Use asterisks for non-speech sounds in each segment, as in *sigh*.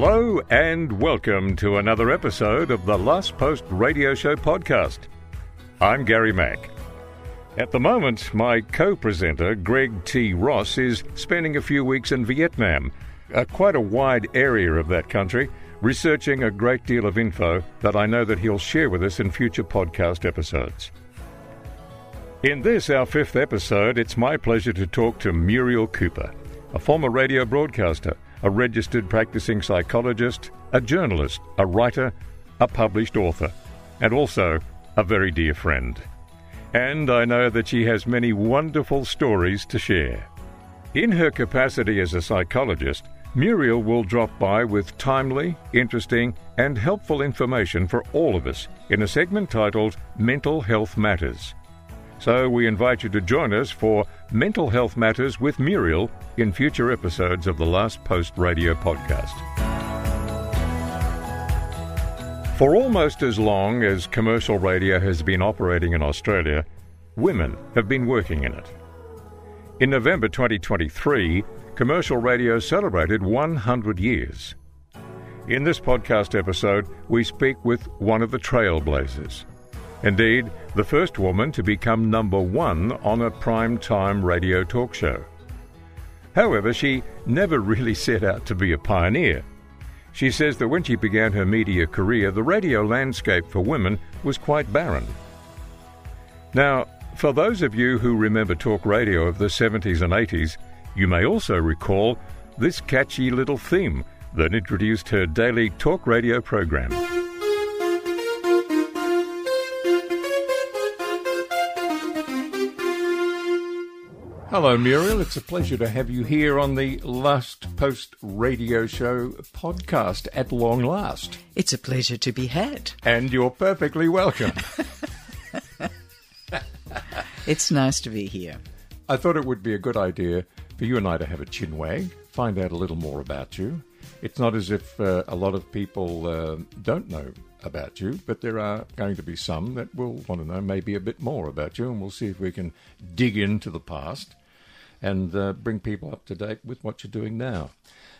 Hello and welcome to another episode of the Last Post Radio Show podcast. I'm Gary Mac. At the moment, my co presenter, Greg T. Ross, is spending a few weeks in Vietnam, quite a wide area of that country, researching a great deal of info that I know that he'll share with us in future podcast episodes. In this, our fifth episode, it's my pleasure to talk to Muriel Cooper, a former radio broadcaster a registered practicing psychologist, a journalist, a writer, a published author, and also a very dear friend. And I know that she has many wonderful stories to share. In her capacity as a psychologist, Muriel will drop by with timely, interesting, and helpful information for all of us in a segment titled Mental Health Matters. So we invite you to join us for Mental Health Matters with Muriel in future episodes of the Last Post Radio podcast. For almost as long as commercial radio has been operating in Australia, women have been working in it. In November 2023, commercial radio celebrated 100 years. In this podcast episode, we speak with one of the trailblazers. Indeed, the first woman to become number one on a prime time radio talk show. However, she never really set out to be a pioneer. She says that when she began her media career, the radio landscape for women was quite barren. Now, for those of you who remember talk radio of the 70s and 80s, you may also recall this catchy little theme that introduced her daily talk radio program. Hello, Muriel. It's a pleasure to have you here on the Last Post Radio Show podcast at long last. It's a pleasure to be had. And you're perfectly welcome. *laughs* it's nice to be here. I thought it would be a good idea for you and I to have a chin wag, find out a little more about you. It's not as if uh, a lot of people uh, don't know about you, but there are going to be some that will want to know maybe a bit more about you, and we'll see if we can dig into the past and uh, bring people up to date with what you're doing now.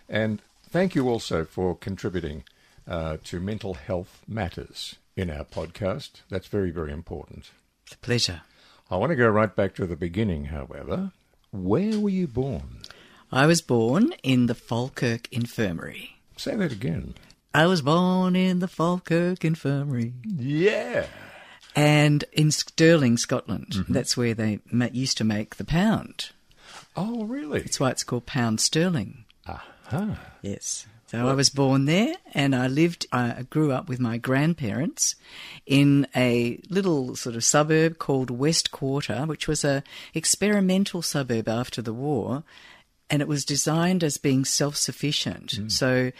And thank you also for contributing uh, to Mental Health Matters in our podcast. That's very, very important. It's a pleasure. I want to go right back to the beginning, however. Where were you born? I was born in the Falkirk Infirmary. Say that again. I was born in the Falkirk Infirmary. Yeah. And in Stirling, Scotland. Mm-hmm. That's where they used to make the pound. Oh, really? That's why it's called pound sterling. Uh-huh. Yes. So well, I was born there and I lived, I grew up with my grandparents in a little sort of suburb called West Quarter, which was a experimental suburb after the war. And it was designed as being self-sufficient. Mm. So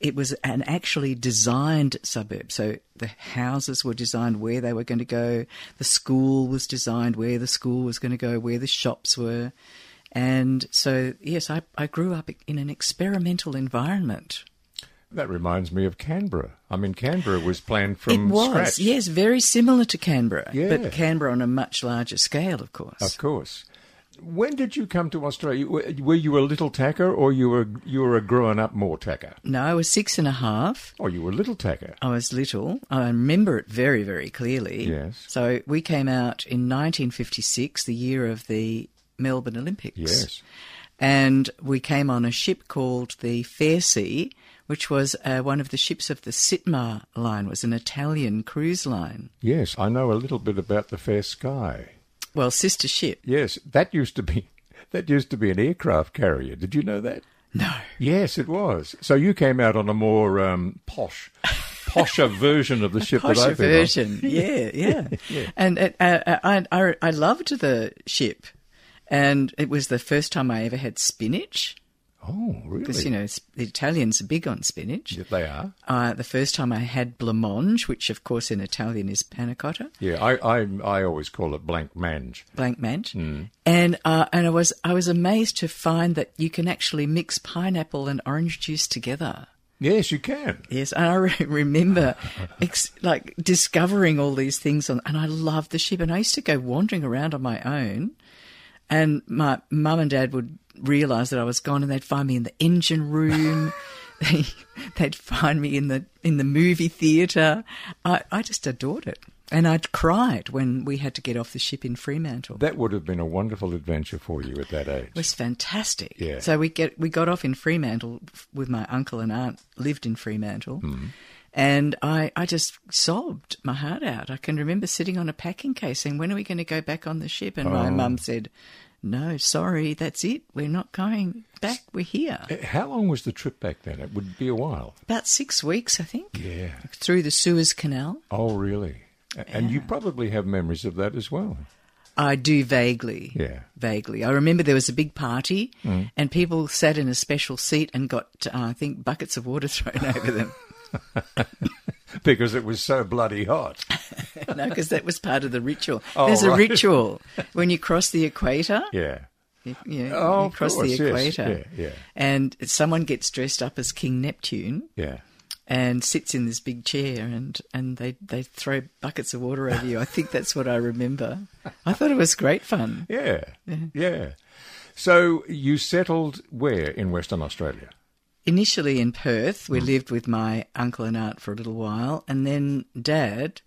it was an actually designed suburb. So the houses were designed where they were going to go. The school was designed where the school was going to go, where the shops were. And so, yes, I, I grew up in an experimental environment. That reminds me of Canberra. I mean, Canberra was planned from it was, scratch. Yes, very similar to Canberra, yeah. but Canberra on a much larger scale, of course. Of course. When did you come to Australia? Were you a little tacker, or you were you were a growing up more tacker? No, I was six and a half. Oh, you were a little tacker. I was little. I remember it very, very clearly. Yes. So we came out in 1956, the year of the Melbourne Olympics. Yes. And we came on a ship called the Fairsea, which was uh, one of the ships of the Sitmar line, was an Italian cruise line. Yes, I know a little bit about the Fairsky. Well, sister ship. Yes, that used to be *laughs* that used to be an aircraft carrier. Did you know that? No. Yes, it was. So you came out on a more um, posh posher *laughs* version of the ship posher that I've been version. On. *laughs* Yeah, yeah, yeah. And uh, uh, I, I, I loved the ship and it was the first time I ever had spinach. Oh, really? Because, you know, the Italians are big on spinach. Yeah, they are. Uh, the first time I had blancmange, which, of course, in Italian is panna cotta. Yeah, I, I, I always call it blanc mange. Blanc mange. Mm. And, uh, and I, was, I was amazed to find that you can actually mix pineapple and orange juice together. Yes, you can. Yes, and I re- remember *laughs* ex- like discovering all these things, on, and I loved the ship. And I used to go wandering around on my own and my mum and dad would realise that I was gone and they'd find me in the engine room. *laughs* they, they'd find me in the in the movie theatre. I, I just adored it. And I'd cried when we had to get off the ship in Fremantle. That would have been a wonderful adventure for you at that age. It was fantastic. Yeah. So we get we got off in Fremantle with my uncle and aunt lived in Fremantle. Mm-hmm. And I, I just sobbed my heart out. I can remember sitting on a packing case saying, When are we going to go back on the ship? And Oh. my mum said, No, sorry, that's it. We're not going back. We're here. Uh, How long was the trip back then? It would be a while. About six weeks, I think, Yeah. through the Suez Canal. Oh, really? And you probably have memories of that as well. I do vaguely. Yeah. Vaguely. I remember there was a big party and people sat in a special seat and got, uh, I think, buckets of water *laughs* thrown over them. *laughs* *laughs* Because it was so bloody hot. *laughs* no, because that was part of the ritual. Oh, There's a ritual *laughs* when you cross the equator. Yeah. You, you, Oh, you cross course, the yes. equator, Yeah, yeah. and someone gets dressed up as King Neptune Yeah. and sits in this big chair, and, and they they throw buckets of water over you. I think that's what I remember. I thought it was great fun. Yeah. Yeah. So you settled where in Western Australia? Initially in Perth, we lived with my uncle and aunt for a little while, and then Dad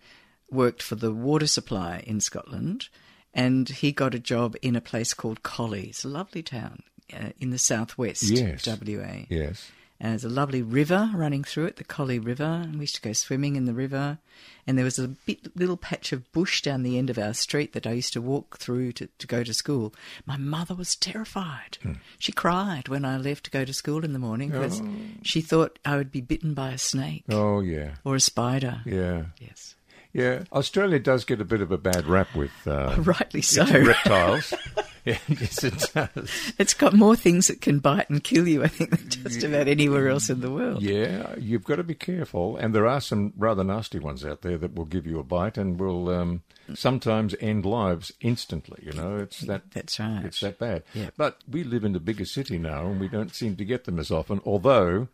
worked for the water supply in Scotland, and he got a job in a place called Collie. It's a lovely town uh, in the southwest Yes. of WA. Yes. And there's a lovely river running through it, the Collie River. And we used to go swimming in the river. And there was a bit, little patch of bush down the end of our street that I used to walk through to, to go to school. My mother was terrified. Hmm. She cried when I left to go to school in the morning because oh. she thought I would be bitten by a snake Oh, yeah. or a spider. Yeah. Yes. Yeah. Australia does get a bit of a bad rap with uh, *laughs* Rightly so. *laughs* reptiles. *laughs* yeah, yes, it does. It's got more things that can bite and kill you, I think, than just about anywhere else in the world. Yeah, you've got to be careful. And there are some rather nasty ones out there that will give you a bite and will um, sometimes end lives instantly. You know, it's that. That's right. It's that bad. Yeah. But we live in a bigger city now, and we don't seem to get them as often. Although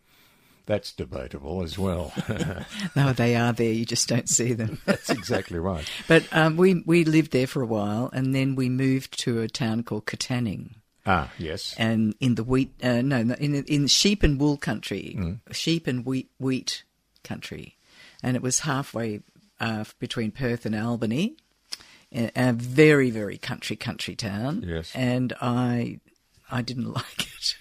that's debatable as well. *laughs* No, they are there. You just don't see them. *laughs* that's exactly right. But um, we we lived there for a while, and then we moved to a town called Katanning, Ah, yes. and in the wheat uh, no in in sheep and wool country, Mm. sheep and wheat wheat country, and it was halfway uh, between Perth and Albany, a, a very very country country town. Yes. and I I didn't *laughs* like it.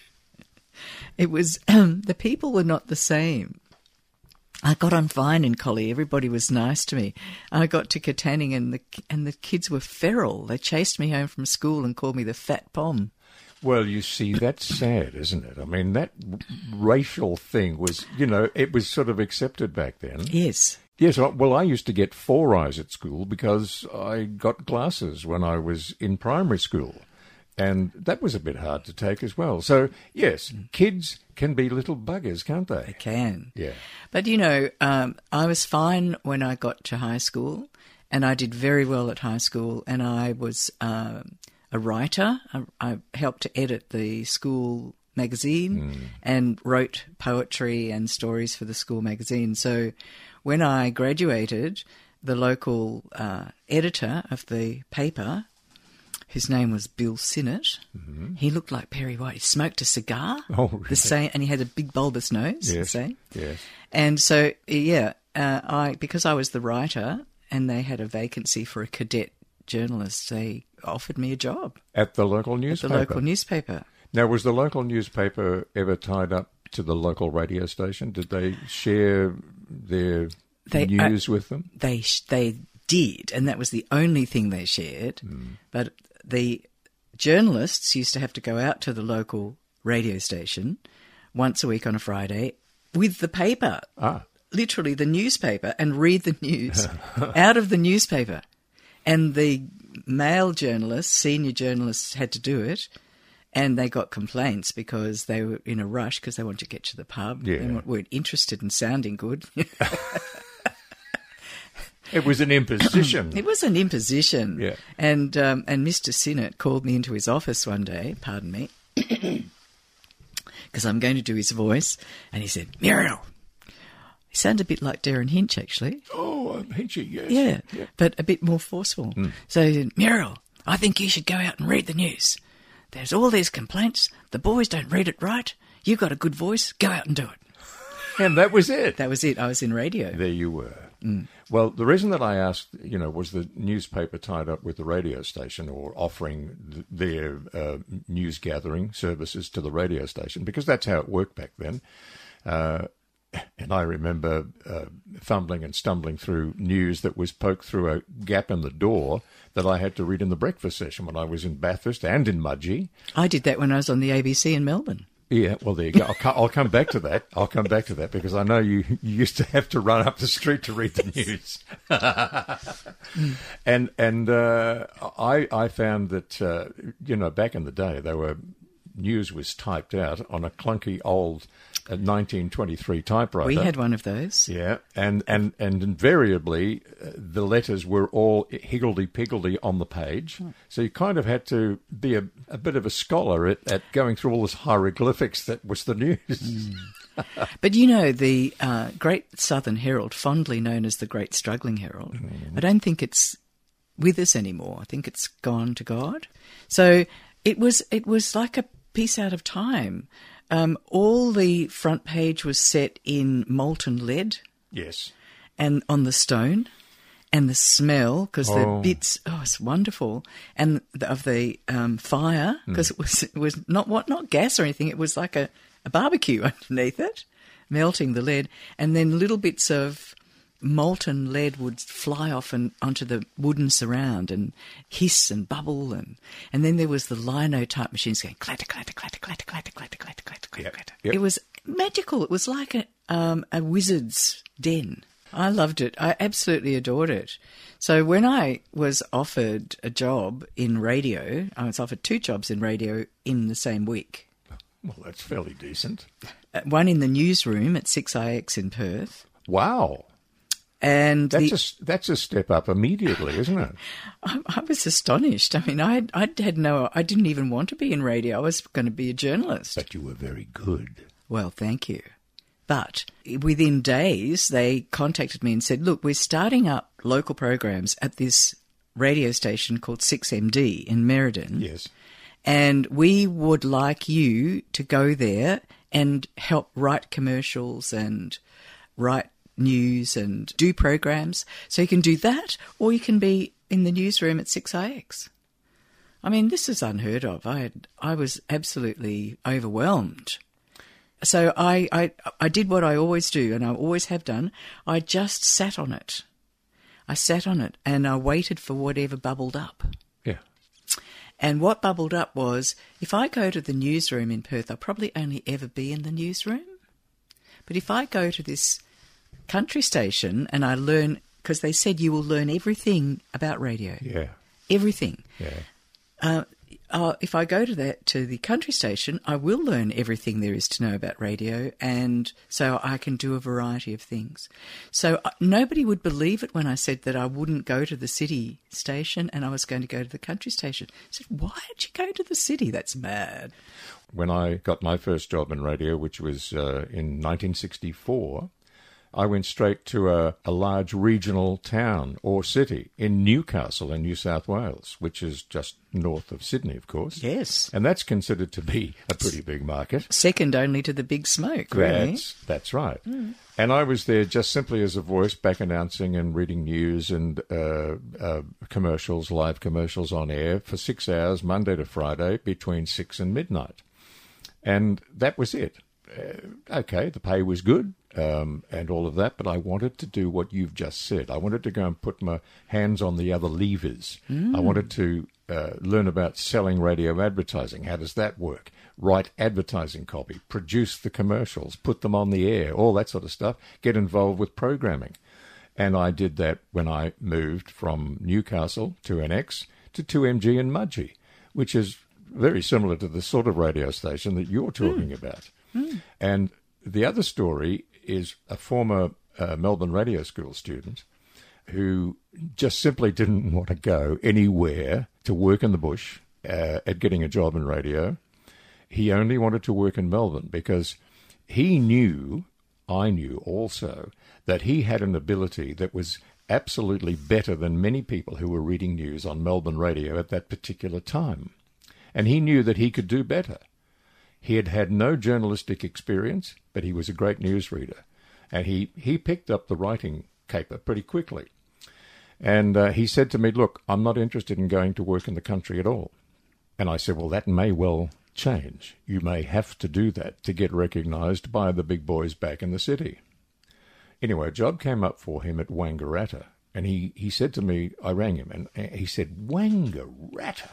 It was um, *clears throat* the people were not the same. I got on fine in Collie. Everybody was nice to me. I got to Katanning and the and the kids were feral. They chased me home from school and called me the fat pom. Well, you see, that's sad, isn't it? I mean, that racial thing was, you know, it was sort of accepted back then. Yes. Yes, well, I used to get four eyes at school because I got glasses when I was in primary school. And that was a bit hard to take as well. So, yes, kids can be little buggers, can't they? They can. Yeah. But you know, um, I was fine when I got to high school, and I did very well at high school. And I was um a writer. I, I helped to edit the school magazine and wrote poetry and stories for the school magazine. So when I graduated, the local uh, editor of the paper. Whose name was Bill Sinnott. He looked like Perry White. He smoked a cigar, Oh, really? the same, and he had a big bulbous nose. the same. Yes. And so, yeah, uh, I because I was the writer and they had a vacancy for a cadet journalist, they offered me a job At the local newspaper. at the local newspaper. Now, was the local newspaper ever tied up to the local radio station? Did they share their They- uh, news with them? They they did, and that was the only thing they shared. But the journalists used to have to go out to the local radio station once a week on a Friday with the paper. Ah, literally the newspaper and read the news *laughs* out of the newspaper. And the male journalists, senior journalists, had to do it. And they got complaints because they were in a rush because they wanted to get to the pub. Yeah. They weren't- weren't interested in sounding good. *laughs* it was an imposition. it was an imposition. Yeah. And um, and Mr. Sinnott called me into his office one day. Pardon me, *coughs* because I'm going to do his voice. And he said, "Muriel." He sounded a bit like Derryn Hinch, actually. oh, I'm Hinchy, yes. Yeah, but a bit more forceful. So, he said, Muriel, I think you should go out and read the news. There's all these complaints. The boys don't read it right. You've got a good voice. Go out and do it. and that was it. That was it. I was in radio. There you were. Well, the reason that I asked, you know, was the newspaper tied up with the radio station or offering th- their uh, news gathering services to the radio station because that's how it worked back then. Uh, and I remember uh, fumbling and stumbling through news that was poked through a gap in the door that I had to read in the breakfast session when I was in Bathurst and in Mudgee. I did that when I was on the ABC in Melbourne. Yeah, well, there you go. I'll, I'll come back to that. I'll come back to that because I know you, you used to have to run up the street to read the *laughs* news. *laughs* and and uh, I I found that uh, you know back in the day they were news was typed out on a clunky old uh, 1923 typewriter. We had one of those. Yeah, and and and invariably uh, the letters were all higgledy piggledy on the page, so you kind of had to be a, a bit of a scholar at, at going through all this hieroglyphics that was the news. But you know, the uh, Great Southern Herald, fondly known as the Great Struggling Herald, I don't think it's with us anymore. I think it's gone to God. So it was it was like a piece out of time. Um, all the front page was set in molten lead Yes. and on the stone. And the smell, because the Oh. bits, oh, it's wonderful, and the, of the um, fire, because it was it was not what not gas or anything. It was like a, a barbecue *laughs* underneath it, melting the lead, and then little bits of molten lead would fly off and onto the wooden surround and hiss and bubble, and and then there was the Linotype machines going clatter clatter clatter clatter clatter clatter clatter clatter clatter. Clatter. yep. It was magical. It was like a um, a wizard's den. I loved it. I absolutely adored it. So when I was offered a job in radio, I was offered two jobs in radio in the same week. Well, that's fairly decent. Uh, One in the newsroom at 6IX in Perth, Wow. And That's the, a that's a step up immediately, isn't it? *laughs* I, I was astonished. I mean, I had, I had no, I didn't even want to be in radio. I was going to be a journalist. But you were very good. Well, thank you. But within days, they contacted me and said, Look, we're starting up local programs at this radio station called 6MD in Merredin. Yes. And we would like you to go there and help write commercials and write news and do programs. So you can do that, or you can be in the newsroom at 6IX. I mean, this is unheard of. I had, I was absolutely overwhelmed. So I, I I did what I always do, and I always have done. I just sat on it. I sat on it, and I waited for whatever bubbled up. Yeah. And what bubbled up was if I go to the newsroom in Perth, I'll probably only ever be in the newsroom. But if I go to this country station and I learn, because they said you will learn everything about radio, Yeah. everything. Yeah. Uh, uh, if I go to that to the country station, I will learn everything there is to know about radio, and so I can do a variety of things. So uh, nobody would believe it when I said that I wouldn't go to the city station and I was going to go to the country station. I said, "Why did you go to the city? That's mad." When I got my first job in radio, which was uh, in 1964, I went straight to a, a large regional town or city in Newcastle in New South Wales, which is just north of Sydney, of course. Yes, And that's considered to be a pretty big market. second only to the Big Smoke. Really, That's, that's right. And I was there just simply as a voice, back announcing and reading news and uh, uh, commercials, live commercials on air for six hours, Monday to Friday, between six and midnight. And that was it. Uh, okay, the pay was good um, and all of that, but I wanted to do what you've just said. I wanted to go and put my hands on the other levers. I wanted to uh, learn about selling radio advertising. How does that work? Write advertising copy, produce the commercials, put them on the air, all that sort of stuff. Get involved with programming. And I did that when I moved from Newcastle to NX to 2MG in Mudgee, which is very similar to the sort of radio station that you're talking about. And the other story is a former uh, Melbourne Radio School student who just simply didn't *laughs* want to go anywhere to work in the bush uh, at getting a job in radio. He only wanted to work in Melbourne because he knew, I knew also, that he had an ability that was absolutely better than many people who were reading news on Melbourne radio at that particular time. And he knew that he could do better. He had had no journalistic experience, but he was a great newsreader. And he, he picked up the writing caper pretty quickly. And uh, he said to me, Look, I'm not interested in going to work in the country at all. And I said, Well, that may well change. You may have to do that to get recognised by the big boys back in the city. Anyway, a job came up for him at Wangaratta. And he, he said to me, I rang him, and he said, Wangaratta?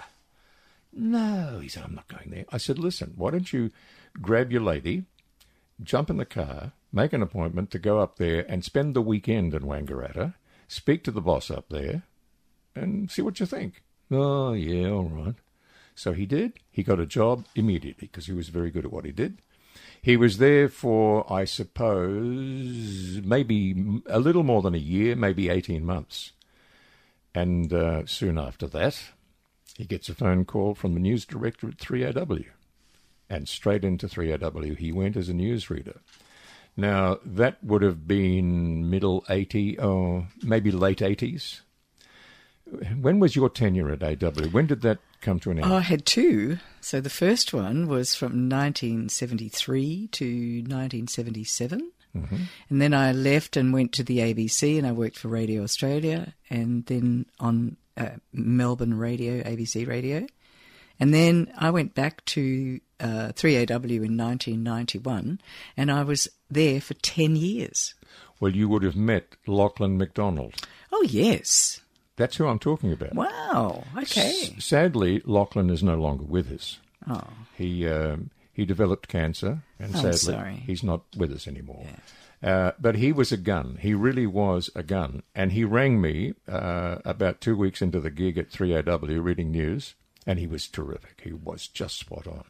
No, he said, I'm not going there. I said, Listen, why don't you grab your lady, jump in the car, make an appointment to go up there and spend the weekend in Wangaratta, speak to the boss up there, and see what you think. Oh, yeah, all right. So he did. He got a job immediately because he was very good at what he did. He was there for, I suppose, maybe a little more than a year, maybe 18 months. And uh, soon after that, he gets a phone call from the news director at 3AW. And straight into 3AW he went as a newsreader. Now, that would have been middle 80 or maybe late 80s. When was your tenure at AW? When did that come to an end? Oh, I had two. So the first one was from 1973 to 1977. Mm-hmm. And then I left and went to the ABC and I worked for Radio Australia and then on uh, Melbourne Radio, ABC Radio. And then I went back to uh, 3AW in 1991 and I was there for 10 years. Well, you would have met Lachlan McDonald. Oh, yes. That's who I'm talking about. Wow. Okay. S- sadly, Lachlan is no longer with us. Oh. He um, he developed cancer, and Oh, sadly, sorry. he's not with us anymore. Uh, but he was a gun. He really was a gun. And he rang me uh, about two weeks into the gig at 3AW reading news, and he was terrific. He was just spot on.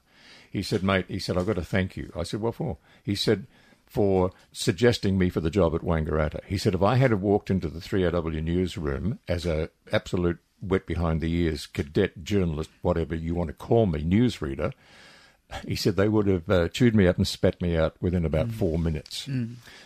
He said, mate, he said, I've got to thank you. I said, what for? He said, for suggesting me for the job at Wangaratta. He said, if I had walked into the 3AW newsroom as a absolute wet behind the ears cadet journalist, whatever you want to call me, newsreader, he said they would have uh, chewed me up and spat me out within about four minutes.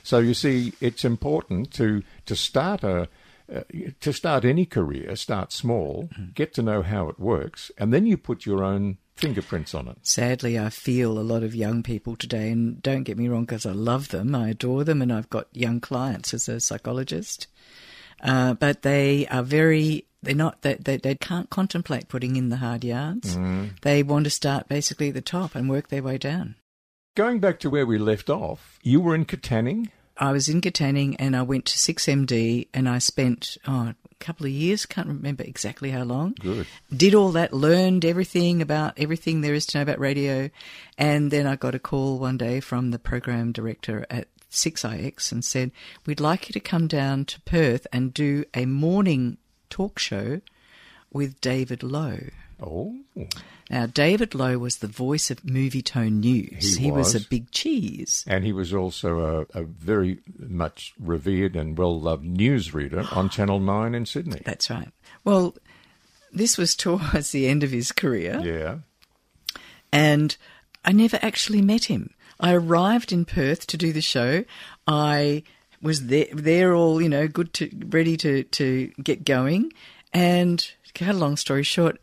So you see, it's important to to start a uh, to start any career, start small, get to know how it works, and then you put your own fingerprints on it. Sadly, I feel a lot of young people today, and don't get me wrong, because I love them, I adore them, and I've got young clients as a psychologist. Uh, but they are very, they're not, they, they, they can't contemplate putting in the hard yards. Mm. They want to start basically at the top and work their way down. Going back to where we left off, you were in Katanning. I was in Katanning and I went to 6MD and I spent oh, a couple of years, can't remember exactly how long. Good. Did all that, learned everything about everything there is to know about radio. And then I got a call one day from the program director at 6IX and said, We'd like you to come down to Perth and do a morning talk show with David Lowe. Oh, Now, David Lowe was the voice of Movietone News. He was. was. a big cheese. and he was also a, a very much revered and well loved newsreader *gasps* on Channel 9 in Sydney. That's right. Well, this was towards the end of his career, Yeah. and I never actually met him. I arrived in Perth to do the show. I was there, there all you know, good to ready to to get going, and to cut a long story short.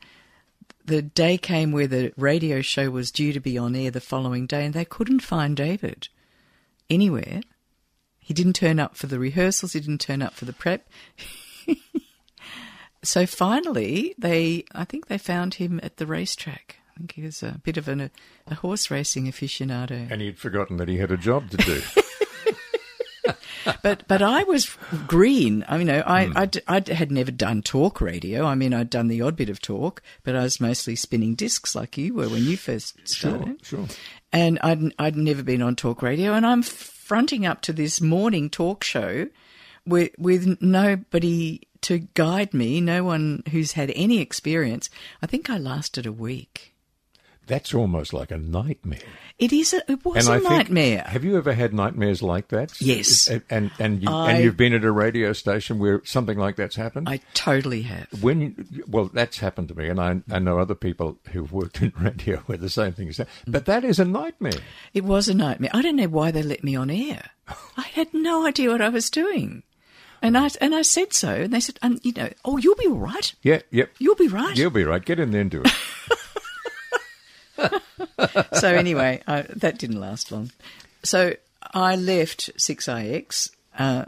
The day came where the radio show was due to be on air the following day, and they couldn't find David anywhere. He didn't turn up for the rehearsals. He didn't turn up for the prep. *laughs* so finally, they I think they found him at the racetrack. I think he was a bit of an, a horse racing aficionado. And he'd forgotten that he had a job to do. *laughs* but but I was green. I mean, you know, I, hmm. I d- I d- had never done talk radio. I mean, I'd done the odd bit of talk, but I was mostly spinning discs like you were when you first started. sure, sure. And I'd I'd never been on talk radio, and I'm fronting up to this morning talk show with with nobody to guide me, no one who's had any experience. I think I lasted a week. That's almost like a nightmare. It is. A, it was and a I think- nightmare. have you ever had nightmares like that? Yes. And and and, you, I- and you've been at a radio station where something like that's happened. I totally have. when you, well, that's happened to me, and I, I know other people who've worked in *laughs* radio where the same thing is. happened. But that is a nightmare. It was a nightmare. I don't know why they let me on air. *laughs* I had no idea what I was doing. And I and I said so, and they said, um, you know, oh, you'll be all right. Yeah, yep. You'll be right. You'll be right. Get in there and do it. *laughs* *laughs* so anyway, I, that didn't last long. So I left Six IX, uh,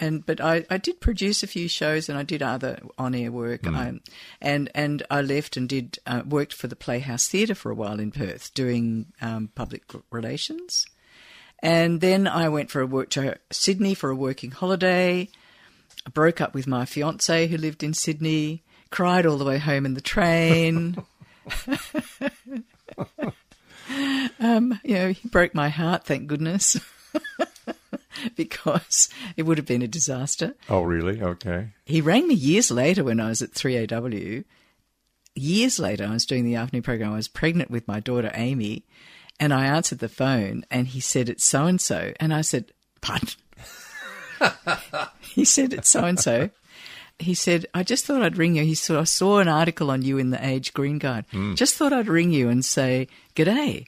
and but I, I did produce a few shows and I did other on air work. I, and and I left and did uh, worked for the Playhouse Theatre for a while in Perth, doing um, public relations. And then I went for a work to Sydney for a working holiday. I broke up with my fiance who lived in Sydney. Cried all the way home in the train. *laughs* *laughs* *laughs* um, you know, he broke my heart, thank goodness, *laughs* because it would have been a disaster. Oh, really? Okay. He rang me years later when I was at 3AW. Years later, I was doing the afternoon program. I was pregnant with my daughter Amy, and I answered the phone, and he said, It's so and so. And I said, Pardon? *laughs* he said, It's so and so. He said, I just thought I'd ring you. He said, I saw an article on you in the Age Green Guide. Just thought I'd ring you and say, G'day.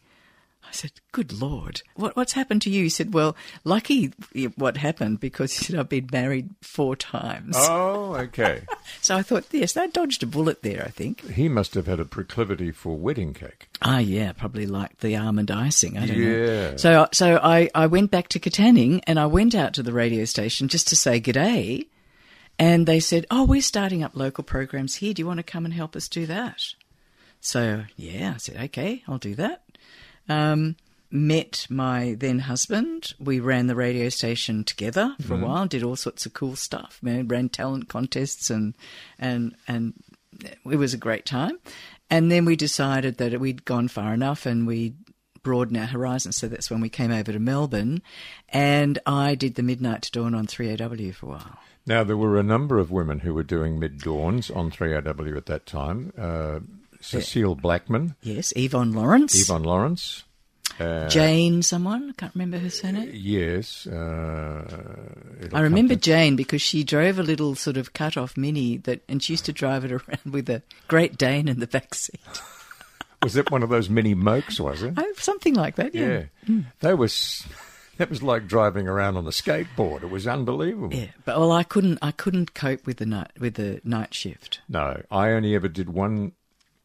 I said, Good Lord, what, what's happened to you? He said, Well, lucky what happened because he said, I've been married four times. Oh, okay. *laughs* So I thought, yes, I dodged a bullet there, I think. he must have had a proclivity for wedding cake. Ah, yeah, probably like the almond icing. I don't Yeah. know. So, so I, I went back to Katanning and I went out to the radio station just to say g'day. And they said, oh, we're starting up local programs here. Do you want to come and help us do that? So, yeah, I said, okay, I'll do that. Um, met my then husband. We ran the radio station together for a while, did all sorts of cool stuff. Man, ran talent contests and, and, and it was a great time. And then we decided that we'd gone far enough and we broaden our horizons. So that's when we came over to Melbourne and I did the Midnight to Dawn on 3AW for a while. Now, there were a number of women who were doing mid dawns on 3AW at that time. Uh, Cecile Blackman, Yes, Yvonne Lawrence. Yvonne Lawrence. Uh, Jane, someone, I can't remember her surname. Yes. Uh, I remember to- Jane because she drove a little sort of cut off mini that, and she used to drive it *laughs* around with a Great Dane in the back seat. *laughs* Was it one of those mini mokes, was it? Oh, something like that, yeah. Yeah. That was. That was like driving around on a skateboard. It was unbelievable. Yeah, but well, I couldn't, I couldn't cope with the night with the night shift. No, I only ever did one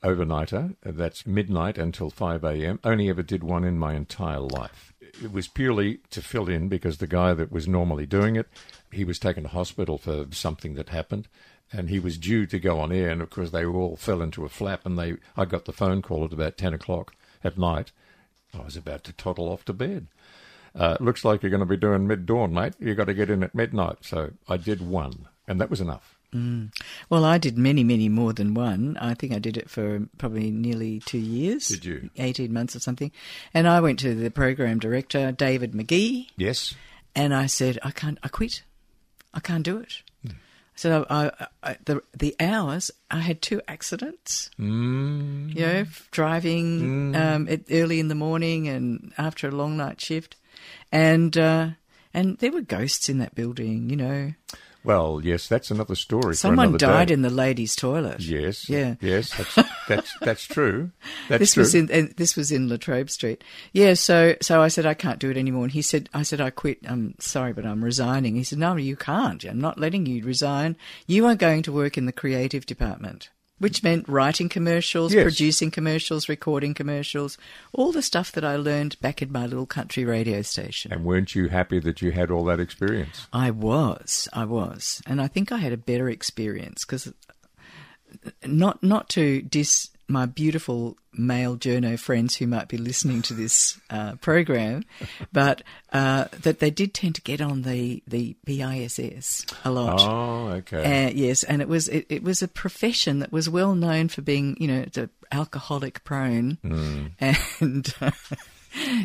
overnighter. That's midnight until 5 a.m. Only ever did one in my entire life. It was purely to fill in because the guy that was normally doing it, he was taken to hospital for something that happened. And he was due to go on air, and of course they all fell into a flap. And they, I got the phone call at about ten o'clock at night. I was about to toddle off to bed. Uh, looks like you're going to be doing mid dawn, mate. You've got to get in at midnight. So I did one, and that was enough. Well, I did many, many more than one. I think I did it for probably nearly two years. Did you? 18 months or something. And I went to the program director, David McGee, Yes. and I said, I can't, I quit. I can't do it. So I, I, the the hours, I had two accidents. Mm. You know, driving um, at, early in the morning and after a long night shift, and uh, and there were ghosts in that building. You know, Well, yes, that's another story. for someone died day. in the ladies' toilet. Yes. Yeah. Yes. That's *laughs* that's that's true. That's this true. was in and this was in Latrobe Street. Yeah, so so I said I can't do it anymore, and he said I said I quit. I'm sorry, but I'm resigning. He said no, you can't. I'm not letting you resign. You are going to work in the creative department, which meant writing commercials, Yes. producing commercials, recording commercials, all the stuff that I learned back in my little country radio station. and weren't you happy that you had all that experience? I was, I was, and I think I had a better experience because uh, not not to dis my beautiful male journo friends who might be listening to this uh, program, but uh, that they did tend to get on the the BISS a lot. Oh, okay. Uh, yes, and it was it, it was a profession that was well known for being you know it's a alcoholic prone, *laughs* and uh,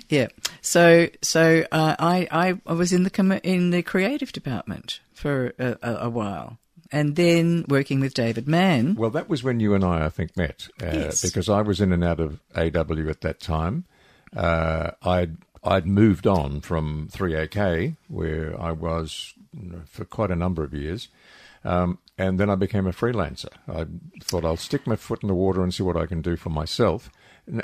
yeah. So so uh, I, I I was in the com- in the creative department for a, a, a while, and then working with David Mann. well, that was when you and I, I think, met. Uh, Yes. Because I was in and out of AW at that time. Uh, I'd I'd moved on from 3AK, where I was for quite a number of years. Um, and then I became a freelancer. I thought I'll stick my foot in the water and see what I can do for myself.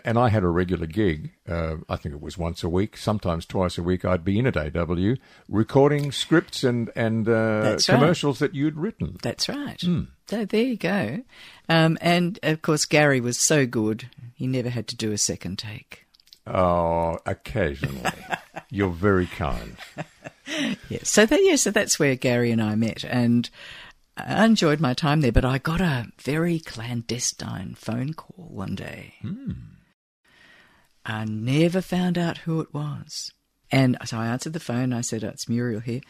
And, I had a regular gig. Uh, I think it was once a week, sometimes twice a week. I'd be in at AW recording scripts and and uh, That's right. commercials that you'd written. That's right. So there you go. Um, and of course, Gary was so good; he never had to do a second take. Oh, occasionally. *laughs* You're very kind. Yes. So that yeah, so that's where Gary and I met, and I enjoyed my time there. But I got a very clandestine phone call one day. I never found out who it was, and so I answered the phone. I said, oh, "It's Muriel here.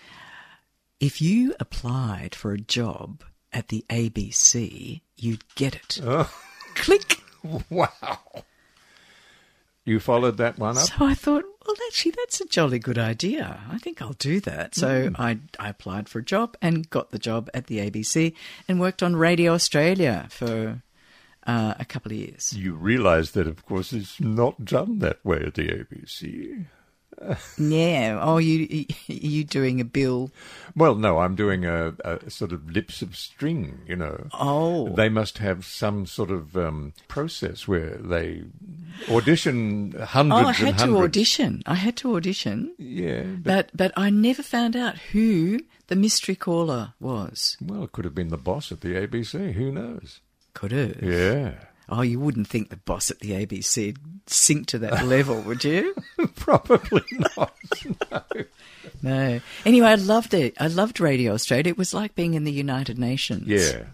If you applied for a job at the ABC, you'd get it." *laughs* Oh. Click. Wow. You followed that one up? So I thought, well, actually, that's a jolly good idea. I think I'll do that. So mm-hmm. I, I applied for a job and got the job at the ABC and worked on Radio Australia for uh, a couple of years. You realise that, of course, it's not done that way at the ABC. *laughs* Yeah. Oh, you you doing a bill? Well, no, I'm doing a, a sort of lips of string, you know. Oh, They must have some sort of um, process where they audition hundreds oh, I had to audition. I had to audition, Yeah, but, but but I never found out who the mystery caller was. well, it could have been the boss at the ABC. Who knows? Could have. Yeah, Oh, you wouldn't think the boss at the ABC sink to that *laughs* level, would you? probably *laughs* not. No. Anyway, I loved it. I loved Radio Australia. It was like being in the United Nations. Yeah,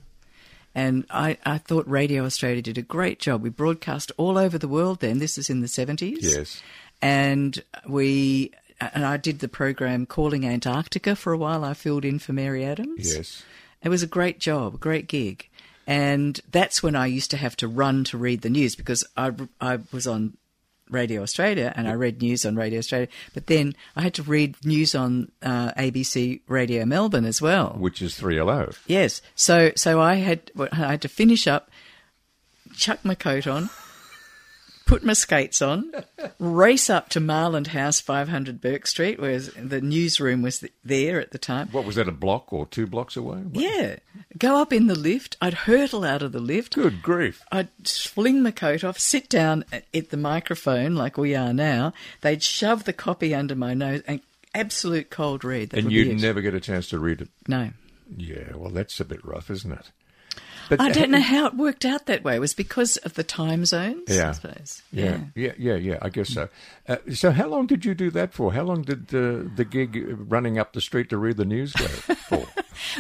And I, I thought Radio Australia did a great job. We broadcast all over the world then. This is in the 70s. yes. And we, and I did the program Calling Antarctica for a while. I filled in for Mary Adams. Yes. It was a great job, a great gig. And that's when I used to have to run to read the news because I, I was on Radio Australia and I read news on Radio Australia. But then I had to read news on uh, ABC Radio Melbourne as well. Which is 3LO. Yes. So so I had I had to finish up, chuck my coat on, put my skates on, race up to Marland House, 500 Bourke Street, where the newsroom was there at the time. What was that, a block or two blocks away? What- Yeah. Go up in the lift. I'd hurtle out of the lift. Good grief. I'd fling my coat off, sit down at the microphone like we are now. They'd shove the copy under my nose and absolute cold read. That And you'd never get a chance to read it. No. Yeah, well, that's a bit rough, isn't it? But I don't know *laughs* how it worked out that way. It was because of the time zones, I Yeah. suppose. Yeah, yeah, yeah, yeah. I guess so. Uh, so, how long did you do that for? How long did uh, the gig running up the street to read the news go for? *laughs*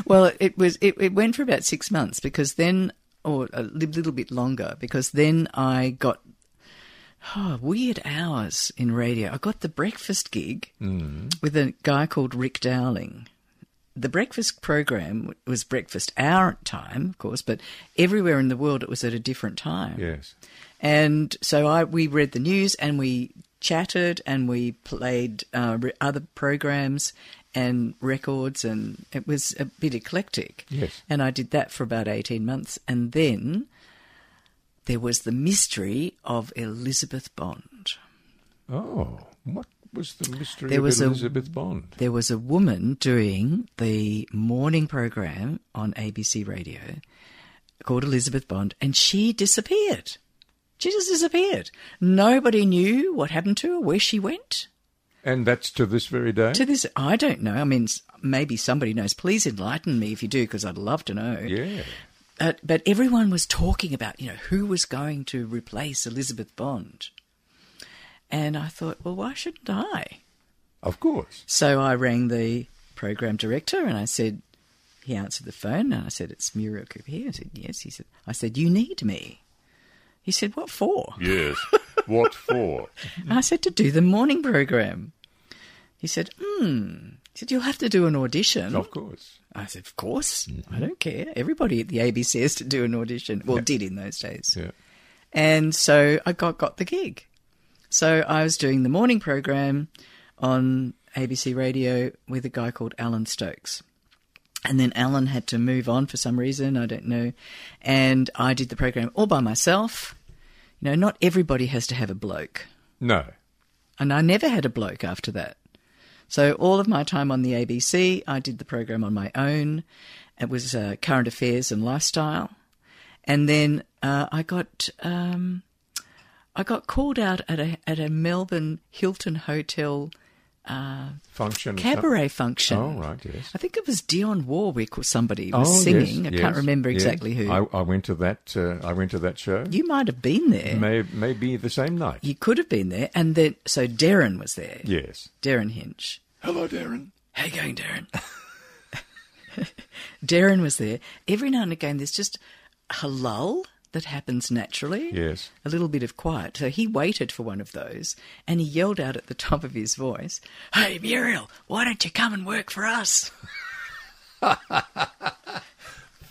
Well, it was it, it went for about six months because then, or a little bit longer, because then I got oh, weird hours in radio. I got the breakfast gig with a guy called Rick Dowling. The breakfast program was breakfast hour time, of course, but everywhere in the world it was at a different time. yes. And so I we read the news and we chatted and we played uh, re- other programs and records and it was a bit eclectic. Yes. And I did that for about 18 months and then there was the mystery of Elizabeth Bond. Oh, what was the mystery There of was a- Elizabeth Bond? There was a woman doing the morning program on ABC Radio called Elizabeth Bond and she disappeared. She just disappeared. Nobody knew what happened to her, where she went. And that's to this very day? To this, I don't know. I mean, maybe somebody knows. Please enlighten me if you do, because I'd love to know. yeah. Uh, but everyone was talking about, you know, who was going to replace Elizabeth Bond. And I thought, well, why shouldn't I? Of course. So I rang the program director and I said, he answered the phone and I said, it's Muriel Cooper here. I said, yes. He said, I said, you need me. He said, what for? Yes. what for? *laughs* I said, to do the morning program. He said, hmm. He said, you'll have to do an audition. Of course. I said, of course. I don't care. Everybody at the ABC has to do an audition. Well, did in those days. Yeah. And so I got, got the gig. So I was doing the morning program on ABC Radio with a guy called Alan Stokes. And then Alan had to move on for some reason, I don't know. And I did the program all by myself. You know, not everybody has to have a bloke. No. And I never had a bloke after that. So all of my time on the ABC, I did the program on my own. It was uh, current affairs and lifestyle, and then uh, I got um, I got called out at a at a Melbourne Hilton hotel function. cabaret function. Oh, right, yes. I think it was Dionne Warwick or somebody was Oh, singing. yes, I can't yes, remember yes. exactly who. I, I went to that. Uh, I went to that show. you might have been there. May maybe the same night. You could have been there. And then, so Derryn was there. Yes. Derryn Hinch. Hello, Derryn. How you going, Derryn? *laughs* Derryn was there. Every now and again, there's just a lull that happens naturally. Yes. A little bit of quiet. So he waited for one of those and he yelled out at the top of his voice, Hey, Muriel, why don't you come and work for us? *laughs*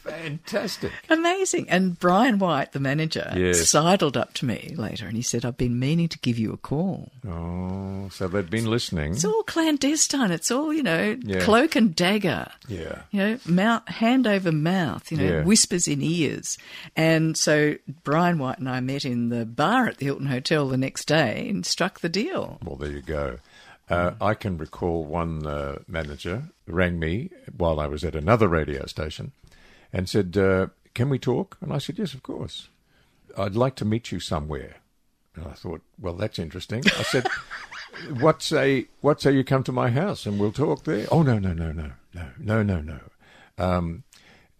Fantastic. Amazing. And Brian White, the manager, Yes. sidled up to me later and he said, I've been meaning to give you a call. Oh, so they'd been listening. It's all clandestine. It's all, you know, Yeah. cloak and dagger. Yeah. You know, mouth, hand over mouth, you know, Yeah. whispers in ears. And so Brian White and I met in the bar at the Hilton Hotel the next day and struck the deal. Well, there you go. Uh, I can recall one uh, manager rang me while I was at another radio station and said, uh, Can we talk? And I said, Yes, of course. I'd like to meet you somewhere. And I thought, Well, that's interesting. I said, *laughs* What say, what say you come to my house and we'll talk there? Oh, no, no, no, no, no, no, no, no. Um,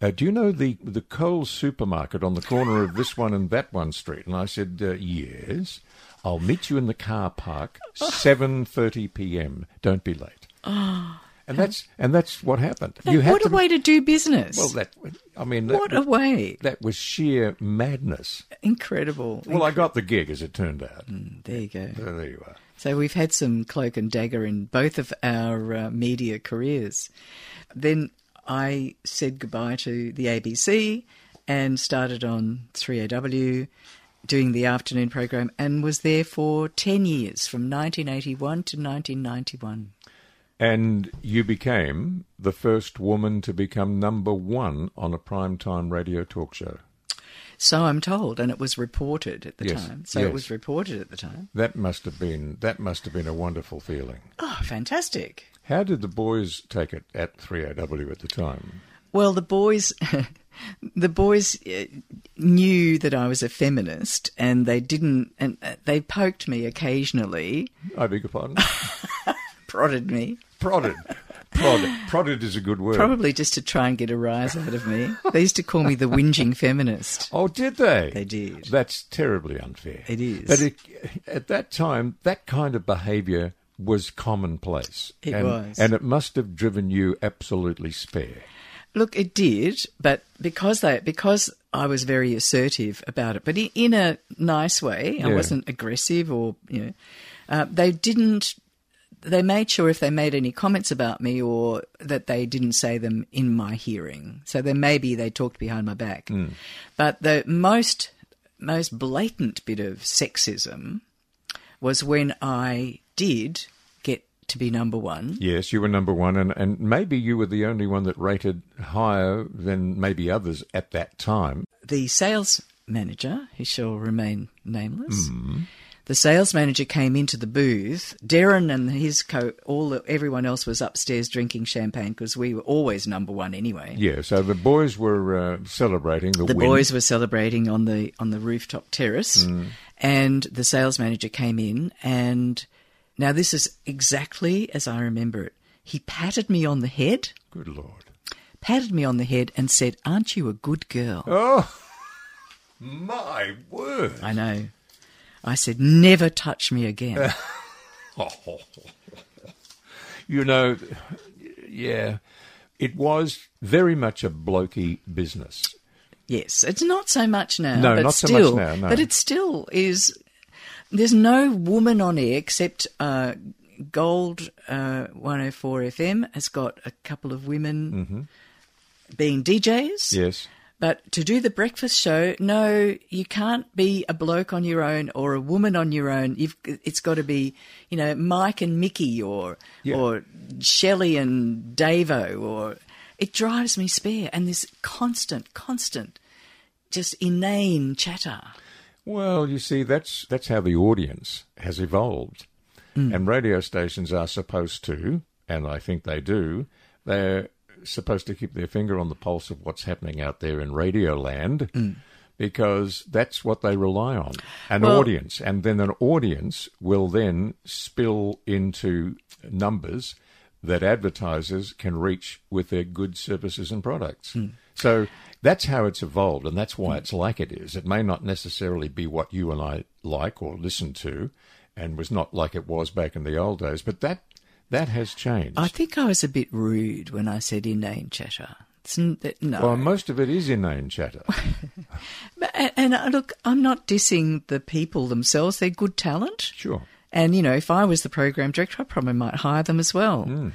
uh, do you know the the Coles supermarket on the corner of this one and that one street? And I said, uh, yes. I'll meet you in the car park, seven thirty p.m. Don't be late. *gasps* and that's and that's what happened. you had what a way to do business. Well, that I mean, that, what a way. that was sheer madness. Incredible. Well, I got the gig, as it turned out. there you go. So there you are. So we've had some cloak and dagger in both of our uh, media careers. Then I said goodbye to the ABC and started on 3AW doing the afternoon program and was there for 10 years from 1981 to 1991. And you became the first woman to become number one on a primetime radio talk show. So I'm told, and it was reported at the Yes, time. So yes. it was reported at the time. That must have been that must have been a wonderful feeling. Oh, fantastic. How did the boys take it at 3AW at the time? Well, the boys, *laughs* the boys uh, knew that I was a feminist, and they didn't, and uh, they poked me occasionally, I beg your pardon? *laughs* prodded me, prodded. Prodded. Prodded is a good word. probably just to try and get a rise out of me. They used to call me the whinging feminist. Oh, did they? They did. That's terribly unfair. It is. But it, at that time, that kind of behaviour was commonplace. It and, was. And it must have driven you absolutely spare. Look, it did, but because they, because I was very assertive about it, but in, in a nice way. I Yeah. wasn't aggressive or you know, uh, they didn't. They made sure if they made any comments about me or that they didn't say them in my hearing. So then maybe they talked behind my back. Hmm. But the most most blatant bit of sexism was when I did get to be number one. Yes, you were number one, and, and maybe you were the only one that rated higher than maybe others at that time. the sales manager, who shall remain nameless, hmm. The sales manager came into the booth. Derryn and his co, all the, everyone else was upstairs drinking champagne because we were always number one anyway. Yeah, so the boys were uh, celebrating the, The win. boys were celebrating on the on the rooftop terrace, and the sales manager came in. And now this is exactly as I remember it. He patted me on the head, Good Lord. patted me on the head, and said, "Aren't you a good girl?" Oh, *laughs* my word. I know. I said, never touch me again. oh, *laughs* You know, yeah, it was very much a blokey business. yes, it's not so much now. No, but not so much now, no. But it still is. There's no woman on air except uh, Gold uh, 104 FM has got a couple of women being DJs. Yes. But to do the breakfast show, no, you can't be a bloke on your own or a woman on your own. You've, it's got to be, you know, Mike and Mickey or Yeah. or Shelley and Davo or it drives me spare. And this constant, constant, just inane chatter. Well, you see, that's that's how the audience has evolved, mm. and radio stations are supposed to, and I think they do. They're supposed to keep their finger on the pulse of what's happening out there in radio land, mm. because that's what they rely on an Well- audience. And then an audience will then spill into numbers that advertisers can reach with their goods, services, and products. Hmm. So that's how it's evolved, and that's why it's like it is. It may not necessarily be what you and I like or listen to, and was not like it was back in the old days, but that that has changed. I think I was a bit rude when I said inane chatter. It's n- that- no. well, most of it is inane chatter. *laughs* And, and uh, look, I'm not dissing the people themselves. They're good talent. Sure. And you know, if I was the program director, I probably might hire them as well. Hmm.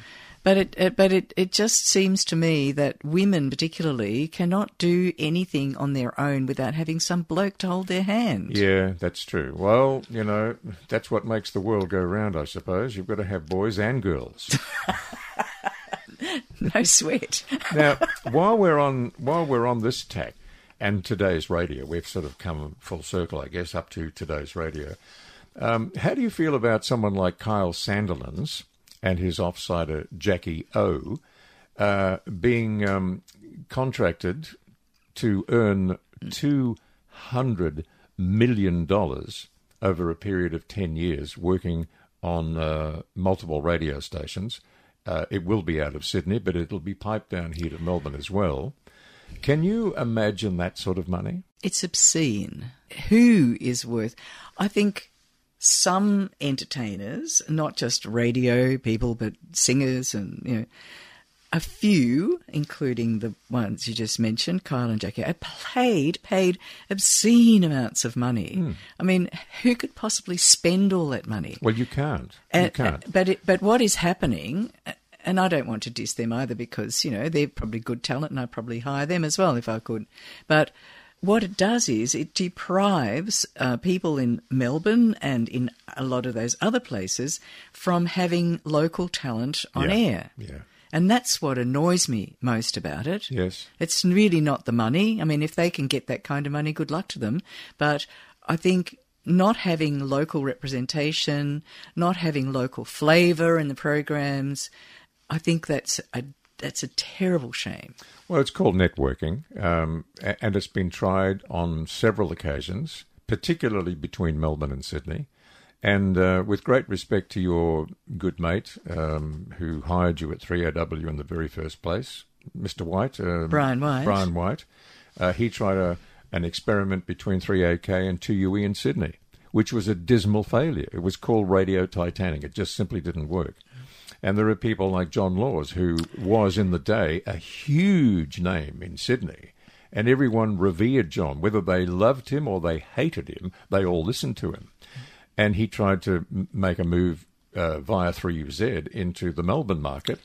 But it, it, but it, it just seems to me that women, particularly, cannot do anything on their own without having some bloke to hold their hand. Yeah, that's true. Well, you know, that's what makes the world go round, I suppose. You've got to have boys and girls. *laughs* No sweat. now, *laughs* while we're on while we're on this tack and today's radio, we've sort of come full circle, I guess, up to today's radio. Um, how do you feel about someone like Kyle Sandilands and his offsider Jackie O uh, being um, contracted to earn two hundred million dollars over a period of ten years, working on uh, multiple radio stations? Uh, it will be out of Sydney, but it'll be piped down here to Melbourne as well. Can you imagine that sort of money? It's obscene. Who is worth? I think some entertainers, not just radio people, but singers and you know, a few, including the ones you just mentioned, Kyle and Jackie, are paid paid obscene amounts of money. I mean, who could possibly spend all that money? Well, you can't. You Uh, can't. uh, But it, but what is happening, uh, and I don't want to diss them either because you know they're probably good talent, and I'd probably hire them as well if I could. But what it does is it deprives uh, people in Melbourne and in a lot of those other places from having local talent on Yeah, air. yeah. And that's what annoys me most about it. Yes. It's really not the money. I mean, if they can get that kind of money, good luck to them. But I think not having local representation, not having local flavour in the programs, I think that's a that's a terrible shame. Well, it's called networking, um, and it's been tried on several occasions, particularly between Melbourne and Sydney. And uh, with great respect to your good mate um, who hired you at 3AW in the very first place, Mr. White, uh, Brian White. Brian White, uh, he tried a, an experiment between 3AK and 2UE in Sydney, which was a dismal failure. It was called Radio Titanic. It just simply didn't work. And there are people like John Laws, who was in the day a huge name in Sydney. And everyone revered John. Whether they loved him or they hated him, they all listened to him. And he tried to make a move uh, via 3UZ into the Melbourne market,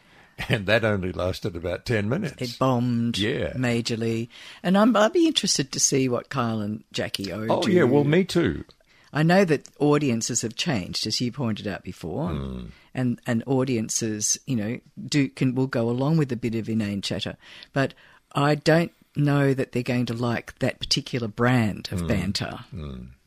and that only lasted about 10 minutes. It bombed Yeah. majorly. And I'm, I'd be interested to see what Kyle and Jackie O oh, yeah, well, me too. I know that audiences have changed, as you pointed out before, Hmm. and and audiences, you know, do can will go along with a bit of inane chatter, but I don't know that they're going to like that particular brand of banter.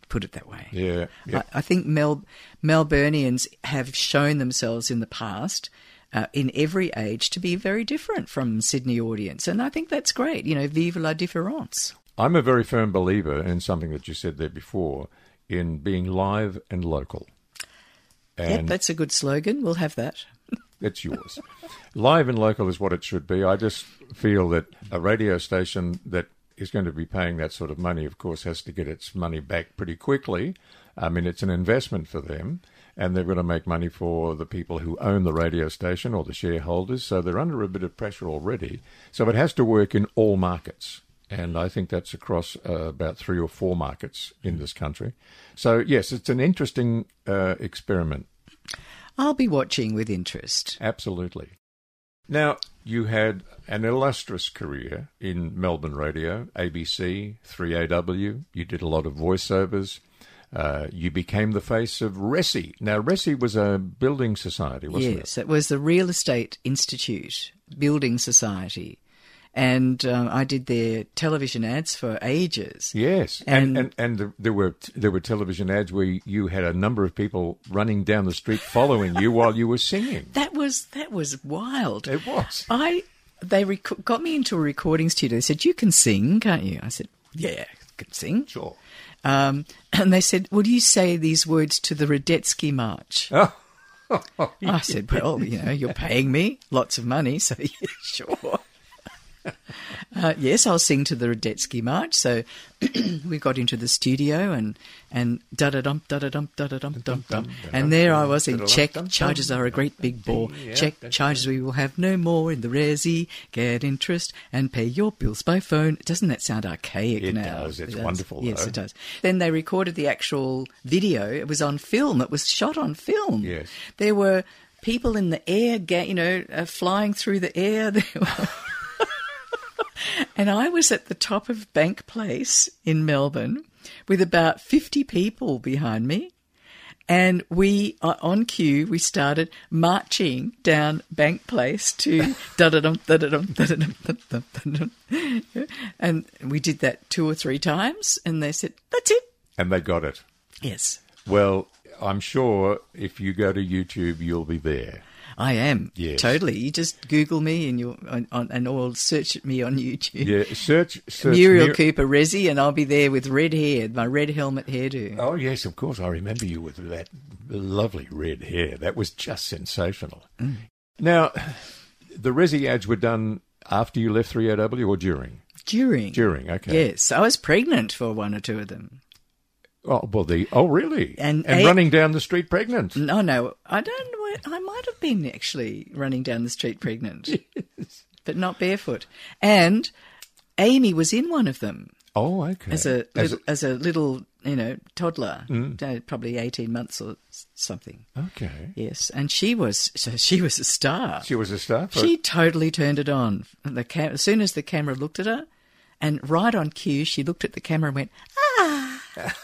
Put it that way. Yeah, yeah. I, I think Mel, Melburnians have shown themselves in the past. Uh, in every age, to be very different from Sydney audience, and I think that's great. You know, vive la différence. I'm a very firm believer in something that you said there before, in being live and local. yep, that's a good slogan. We'll have that. *laughs* it's yours. live and local is what it should be. I just feel that a radio station that is going to be paying that sort of money, of course, has to get its money back pretty quickly. I mean, it's an investment for them, and they're going to make money for the people who own the radio station or the shareholders. So they're under a bit of pressure already. So it has to work in all markets. And I think that's across uh, about three or four markets in this country. So, yes, it's an interesting uh, experiment. I'll be watching with interest. Absolutely. Now, you had an illustrious career in Melbourne radio, ABC, 3AW. You did a lot of voiceovers. Uh, you became the face of Resi. Now, Resi was a building society, wasn't it? yes, it was the Real Estate Institute Building Society. And um, I did their television ads for ages. Yes, and And- and, and there were there were television ads where you had a number of people running down the street following you while you were singing. That was that was wild. It was. I they rec- got me into a recording studio. They said, "You can sing, can't you?" I said, "Yeah, can sing. Sure. Um, and they said, "Will you say these words to the Radetzky March?" *laughs* Oh. I said, "Well, you know, you're paying me lots of money, so *laughs* yeah, sure." *laughs* Uh, yes, I'll sing to the Radetzky March. So *clears throat* we got into the studio and and da da dum da da dum da da dum dum dum, and there I was in check. Charges are a great big bore. Check charges we will have no more in the resi. Get interest and pay your bills by phone. Doesn't that sound archaic It now? does. It's wonderful, Yes, though. it does. Then they recorded the actual video. It was on film. It was shot on film. Yes. There were people in the air, ga- you know, uh, flying through the air. *laughs* And I was at the top of Bank Place in Melbourne with about 50 people behind me. And we, uh, on cue, we started marching down Bank Place to *laughs* da da dum da da dum da da dum da da dum. And we did that two or three times, and they said, "That's it." And they got it. Yes, Well, I'm sure if you go to YouTube, you'll be there. I am Yes. totally. You just Google me, and you on, on, and or search me on YouTube. Yeah, search, *laughs* search Muriel Mir- Cooper Resi, and I'll be there with red hair, my red helmet hairdo. Oh yes, of course. I remember you with that lovely red hair. That was just sensational. Mm. Now, the Resi ads were done after you left 3AW or during? During. During, okay. Yes, I was pregnant for one or two of them. Oh well, the oh really? And and a- running down the street pregnant. No, no, I don't know. I might have been actually running down the street pregnant, *laughs* but not barefoot. And Amy was in one of them Oh okay. as a As little, as a little you know toddler, Mm. uh, probably eighteen months or something. okay. Yes, and she was so she was a star. She was a star. She totally turned it on. The cam- as soon as the camera looked at her, and right on cue, she looked at the camera and went, *laughs*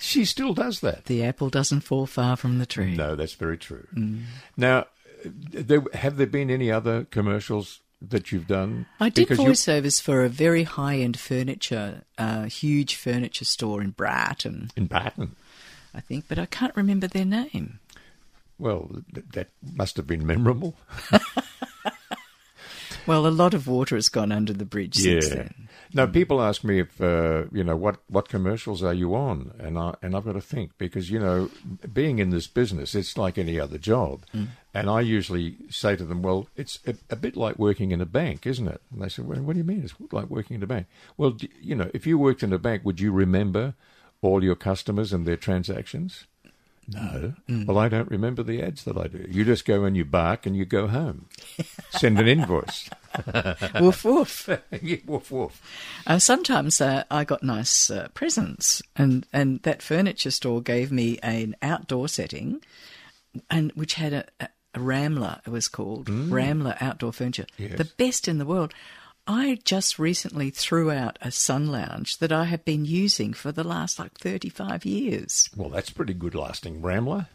she still does that. "The apple doesn't fall far from the tree." No, that's very true. Mm. Now, there, have there been any other commercials that you've done? I did Because voiceovers for a very high-end furniture, uh, huge furniture store in Bratton, in Bratton? I think, but I can't remember their name. Well, th- that must have been memorable. *laughs* Well, a lot of water has gone under the bridge since then. Now people ask me if uh, you know what what commercials are you on, and I and I've got to think because you know being in this business, it's like any other job, and I usually say to them, well, it's a, a bit like working in a bank, isn't it? And they say, well, what do you mean? It's like working in a bank. Well, d- you know, if you worked in a bank, would you remember all your customers and their transactions? No. Well, I don't remember the ads that I do. You just go and you bark and you go home. Send an invoice. *laughs* woof woof. *laughs* Yeah, woof woof. Uh, sometimes uh, I got nice uh, presents, and, and that furniture store gave me an outdoor setting, and which had a, a, Ramler. It was called Ramler Outdoor Furniture, Yes. the best in the world. I just recently threw out a sun lounge that I have been using for the last like thirty-five years. Well, that's pretty good lasting, Ramler.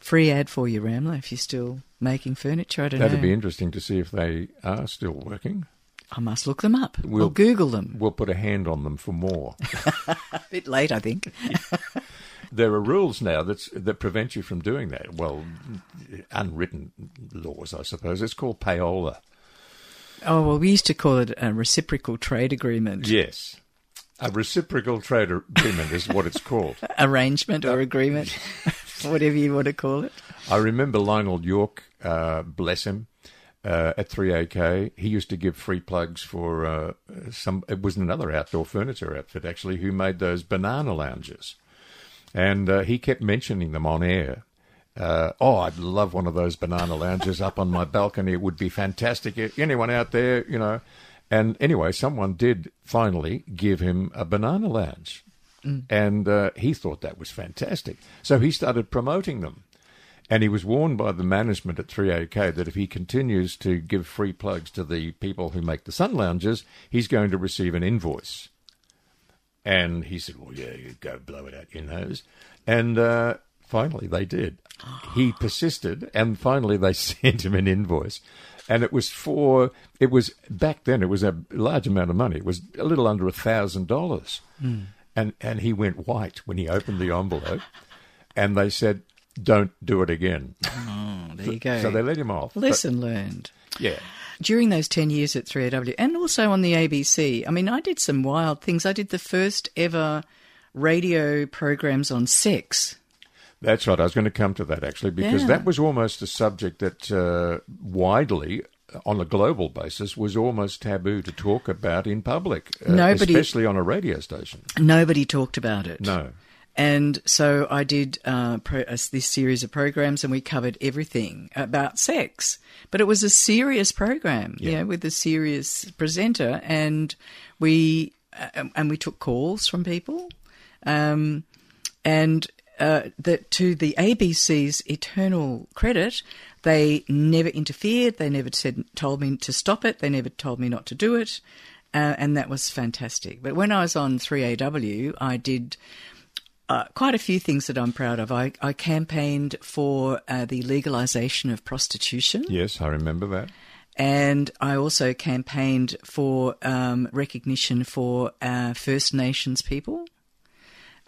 Free ad for you, Ramler, if you're still making furniture. I don't know. That'd know. be interesting to see if they are still working. I must look them up. We'll- We'll Google them. We'll put a hand on them for more. *laughs* *laughs* A bit late, I think. *laughs* there are rules now that's, that prevent you from doing that. Well, unwritten laws, I suppose. It's called payola. Oh well, we used to call it a reciprocal trade agreement. Yes. A reciprocal trade agreement is what it's called. *laughs* arrangement or agreement, *laughs* whatever you want to call it. I remember Lionel York, uh, bless him, uh, at 3AK. He used to give free plugs for uh, some. It was another outdoor furniture outfit actually who made those banana lounges, and uh, he kept mentioning them on air. Uh, oh, I'd love one of those banana lounges up on my balcony. It would be fantastic. Anyone out there, you know? And anyway, someone did finally give him a banana lounge. And uh, he thought that was fantastic. So he started promoting them. And he was warned by the management at 3AK that if he continues to give free plugs to the people who make the sun lounges, he's going to receive an invoice. And he said, Well, yeah, you go blow it out your nose. And uh, finally they did. He persisted, and finally they *laughs* sent him an invoice. And it was for, it was back then, it was a large amount of money. It was a little under a thousand dollars. Hmm. And and he went white when he opened the envelope. And they said, Don't do it again. Oh, there *laughs* you go. So they let him off. but- Lesson learned. yeah. during those 10 years at 3AW and also on the ABC. I mean, I did some wild things. I did the first ever radio programs on sex. That's right. I was going to come to that actually because Yeah. that was almost a subject that uh, widely, on a global basis, was almost taboo to talk about in public, uh, Nobody- especially on a radio station. Nobody talked about it. No. And so I did uh, pro- uh, this series of programs, and we covered everything about sex. But it was a serious program, Yeah. yeah, with a serious presenter, and we uh, and we took calls from people, um, and uh, that to the ABC's eternal credit, they never interfered. They never said told me to stop it. They never told me not to do it, uh, and that was fantastic. But when I was on 3AW, I did uh, quite a few things that I'm proud of. I, I campaigned for uh, the legalisation of prostitution, Yes, I remember that. and I also campaigned for um, recognition for uh, First Nations people.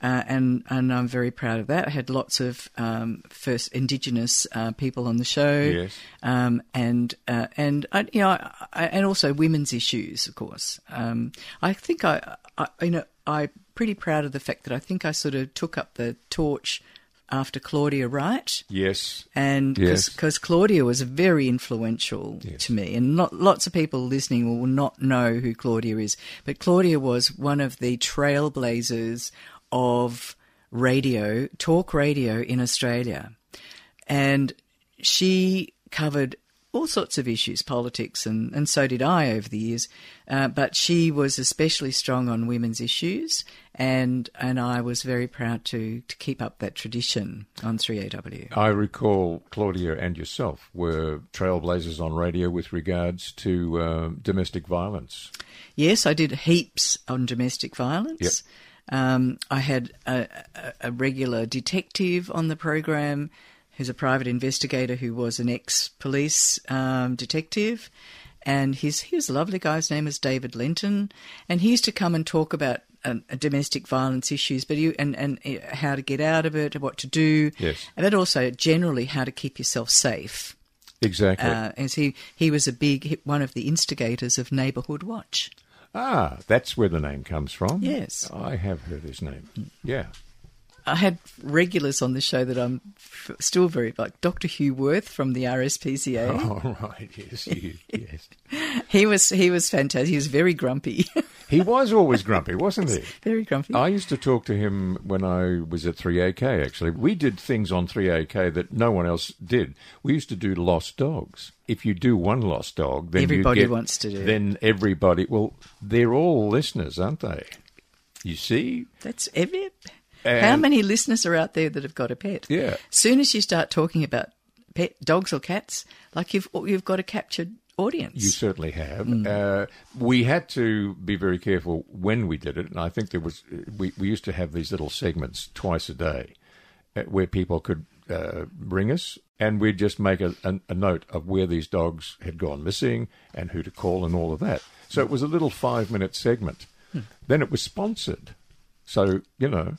Uh, and and I'm very proud of that. I had lots of um, first Indigenous uh, people on the show, Yes. um, and uh, and I, you know, I, I, and also women's issues, of course. Um, I think I, I, you know, I'm pretty proud of the fact that I think I sort of took up the torch after Claudia Wright Yes. and Yes. because Claudia was very influential Yes. to me, and not, lots of people listening will not know who Claudia is, but Claudia was one of the trailblazers of radio, talk radio in Australia, and she covered all sorts of issues, politics, and, and so did I over the years. Uh, but she was especially strong on women's issues, and and I was very proud to to keep up that tradition on 3AW. I recall Claudia and yourself were trailblazers on radio with regards to uh, domestic violence. Yes, I did heaps on domestic violence. Um, I had a, a, regular detective on the program who's a private investigator who was an ex police um, detective. And his, he was a lovely guy. His name was David Linton. And he used to come and talk about uh, domestic violence issues, but you, and, and uh, how to get out of it, what to do. Yes. But also generally how to keep yourself safe. Exactly. Uh, as he, he was a big, one of the instigators of Neighbourhood Watch. Ah, that's where the name comes from. Yes. I have heard his name. Yeah. I had regulars on the show that I'm f- still very like Dr. Hugh Wirth from the RSPCA. Oh, *laughs* right. Yes. you- *laughs* yes. He was he was fantastic. He was very grumpy, *laughs* He was always grumpy, *laughs* wasn't he? very grumpy. I used to talk to him when I was at 3AK, actually. We did things on 3AK that no one else did. We used to do lost dogs. If you do one lost dog, then Everybody get- wants to do it. Then everybody, well, they're all listeners, aren't they? You see? That's every. How many listeners are out there that have got a pet? Yeah. Soon as you start talking about pet dogs or cats, like you've you've got a captured audience. You certainly have. Mm. Uh, we had to be very careful when we did it, and I think there was we, we used to have these little segments twice a day uh, where people could uh, ring us, and we'd just make a, a, a note of where these dogs had gone missing and who to call and all of that. So it was a little five minute segment. Hmm. Then it was sponsored, so you know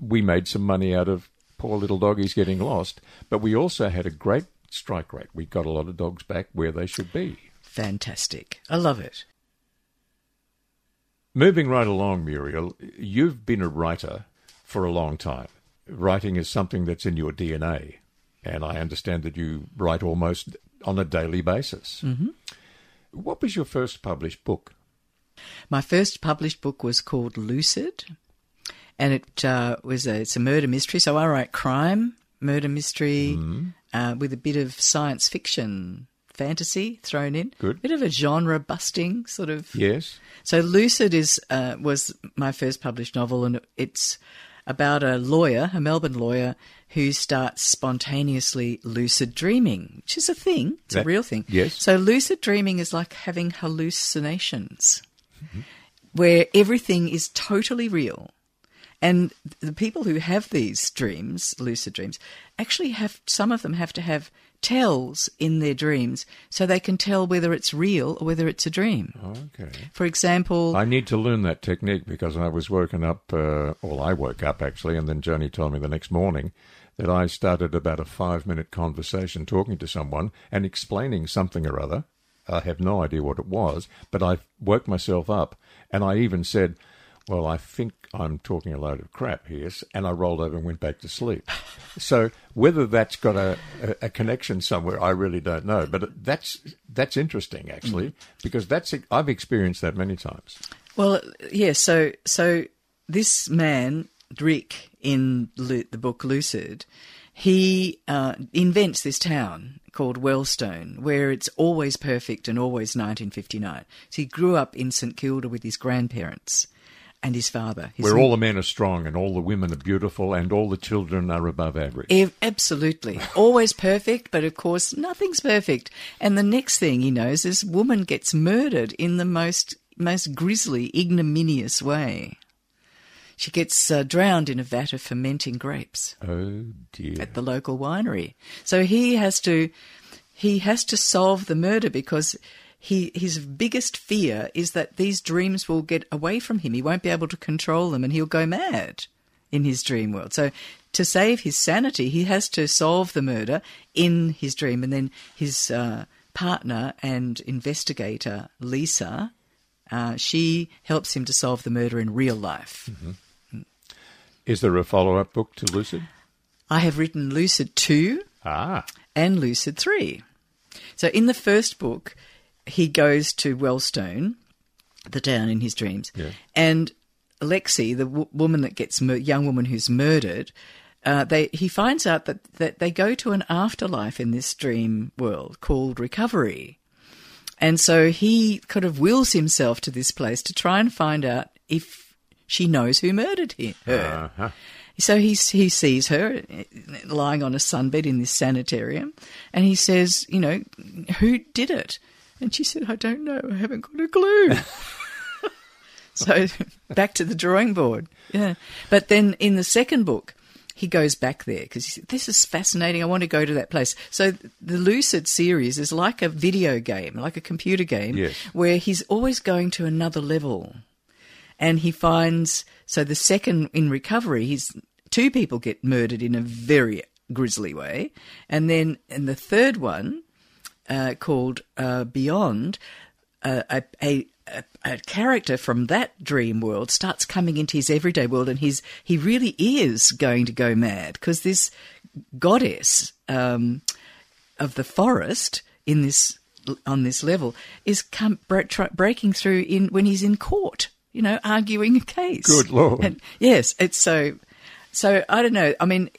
we made some money out of poor little doggies getting lost, but we also had a great strike rate. We got a lot of dogs back where they should be. Fantastic. I love it. Moving right along, Muriel, you've been a writer for a long time. Writing is something that's in your DNA, and I understand that you write almost on a daily basis. Mm-hmm. What was your first published book? My first published book was called Lucid, and it uh, was a it's a murder mystery. So I write crime, murder mystery, uh, with a bit of science fiction, fantasy thrown in. Good. bit of a genre busting sort of. Yes. So Lucid is uh, was my first published novel, and it's about a lawyer, a Melbourne lawyer, who starts spontaneously lucid dreaming, which is a thing. It's a real thing. yes. So lucid dreaming is like having hallucinations, where everything is totally real. And the people who have these dreams, lucid dreams, actually have some of them have to have tells in their dreams so they can tell whether it's real or whether it's a dream. Okay. For example, I need to learn that technique because I was woken up, uh, well, I woke up actually, and then Joni told me the next morning that I started about a five minute conversation talking to someone and explaining something or other. I have no idea what it was, but I woke myself up and I even said, well, I think I'm talking a load of crap here, and I rolled over and went back to sleep. *laughs* so whether that's got a, a, a, connection somewhere, I really don't know. But that's that's interesting actually, mm. because that's I've experienced that many times. Well, yes. Yeah, so so this man Rick in the book Lucid, he uh, invents this town called Wellstone, where it's always perfect and always 1959. So he grew up in St Kilda with his grandparents and his father. His Where all the men are strong and all the women are beautiful and all the children are above average. E- absolutely. Always perfect, but of course, nothing's perfect. And the next thing he knows is woman gets murdered in the most, most grisly, ignominious way. She gets uh, drowned in a vat of fermenting grapes. Oh dear! At the local winery. So he has to he has to solve the murder because he his biggest fear is that these dreams will get away from him. He won't be able to control them, and he'll go mad in his dream world. So to save his sanity, he has to solve the murder in his dream, and then his uh, partner and investigator Lisa. Uh, she helps him to solve the murder in real life. Mm-hmm. Is there a follow up book to Lucid? I have written Lucid 2 ah. and Lucid 3. So in the first book, he goes to Wellstone, the town in his dreams, yeah. and Lexi, the w- woman that gets mur- young woman who's murdered, uh, they he finds out that, that they go to an afterlife in this dream world called recovery, and so he kind of wills himself to this place to try and find out if she knows who murdered him, her. Uh-huh. So he, he sees her lying on a sunbed in this sanitarium and he says, you know, who did it? And she said, I don't know. I haven't got a clue. *laughs* so back to the drawing board. Yeah. But then in the second book, he goes back there because this is fascinating. I want to go to that place. So the Lucid series is like a video game, like a computer game, yes. where he's always going to another level and he finds so the second in recovery, he's two people get murdered in a very grisly way, and then in the third one, uh, called uh, Beyond, uh, a, a, a, character from that dream world starts coming into his everyday world, and he's he really is going to go mad because this goddess um, of the forest in this on this level is come, breaking through in when he's in court you know, arguing a case. Good Lord. And yes, it's so. So I don't know. I mean,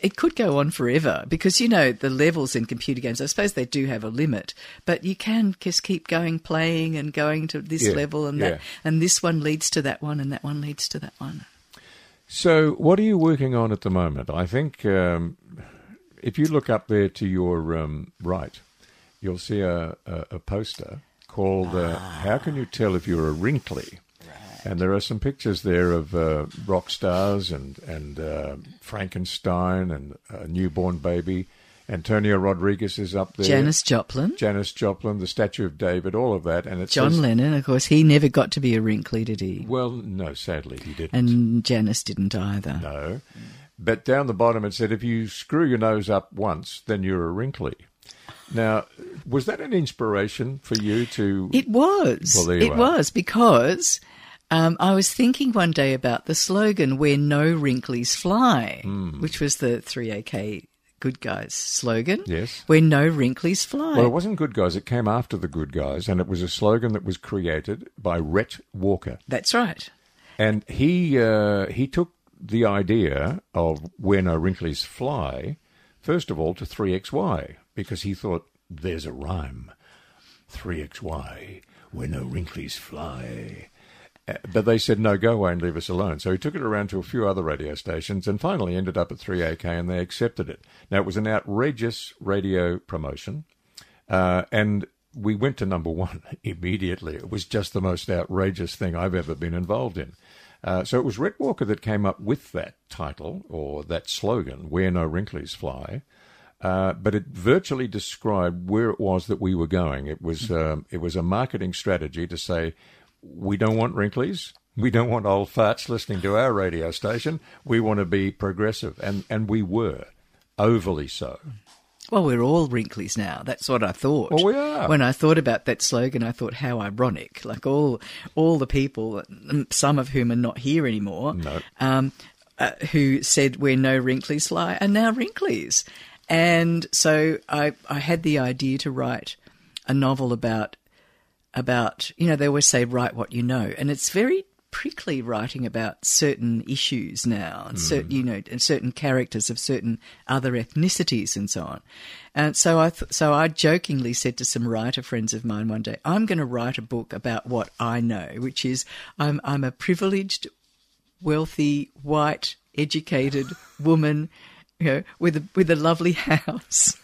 it could go on forever because you know the levels in computer games. I suppose they do have a limit, but you can just keep going, playing and going to this yeah, level and yeah. that, and this one leads to that one, and that one leads to that one. So, what are you working on at the moment? I think um, if you look up there to your um, right, you'll see a, a, a poster called uh. "How Can You Tell If You're a Wrinkly." And there are some pictures there of uh, rock stars and and uh, Frankenstein and a newborn baby. Antonio Rodriguez is up there. Janis Joplin. Janis Joplin, the statue of David, all of that. And it John says, Lennon, of course, he never got to be a wrinkly, did he? Well, no, sadly he didn't. And Janis didn't either. No. But down the bottom it said, if you screw your nose up once, then you're a wrinkly. Now, was that an inspiration for you to? It was. Well, it was because um, I was thinking one day about the slogan "Where no wrinklies fly," mm. which was the 3AK Good Guys slogan. Yes. Where no wrinklies fly. Well, it wasn't Good Guys. It came after the Good Guys, and it was a slogan that was created by Rhett Walker. That's right. And he uh, he took the idea of where no wrinklies fly, first of all, to 3XY, because he thought there's a rhyme. 3XY, where no wrinklies fly. Uh, but they said, no, go away and leave us alone. So he took it around to a few other radio stations and finally ended up at 3AK and they accepted it. Now, it was an outrageous radio promotion. Uh, and we went to number one *laughs* immediately. It was just the most outrageous thing I've ever been involved in. Uh, so it was Rhett Walker that came up with that title or that slogan, Where No Wrinklies Fly. Uh, but it virtually described where it was that we were going. It was um, it was a marketing strategy to say we don't want wrinklies. We don't want old farts listening to our radio station. We want to be progressive, and, and we were overly so. Well, we're all wrinklies now. That's what I thought. Well, we are. When I thought about that slogan, I thought how ironic. Like all, all the people, some of whom are not here anymore, No. um, uh, who said where no wrinklies lie are now wrinklies. And so I, I had the idea to write a novel about, about you know, they always say write what you know, and it's very prickly writing about certain issues now, and certain mm. you know, and certain characters of certain other ethnicities and so on. And so I, th- so I jokingly said to some writer friends of mine one day, I'm going to write a book about what I know, which is I'm I'm a privileged wealthy, white, educated woman, you know, with a with a lovely *laughs* house.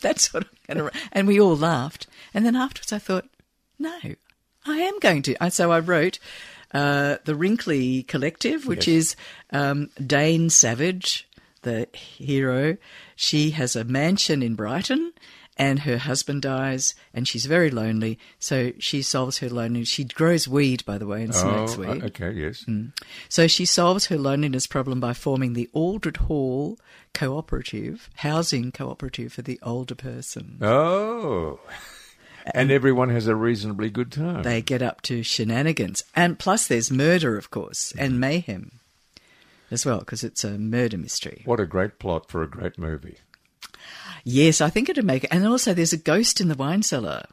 That's what I'm going to. And we all laughed. And then afterwards, I thought, no, I am going to. So I wrote uh, the Wrinkly Collective, which Yes. is um, Dane Savage, the hero. She has a mansion in Brighton. And her husband dies, and she's very lonely. So she solves her loneliness. She grows weed, by the way, and smokes oh, weed. okay, yes. So she solves her loneliness problem by forming the Aldred Hall Cooperative, housing cooperative for the older person. Oh. *laughs* And everyone has a reasonably good time. They get up to shenanigans. And plus, there's murder, of course, mm-hmm. and mayhem as well, because it's a murder mystery. what a great plot for a great movie. Yes, I think it'd make it. And also, there's a ghost in the wine cellar.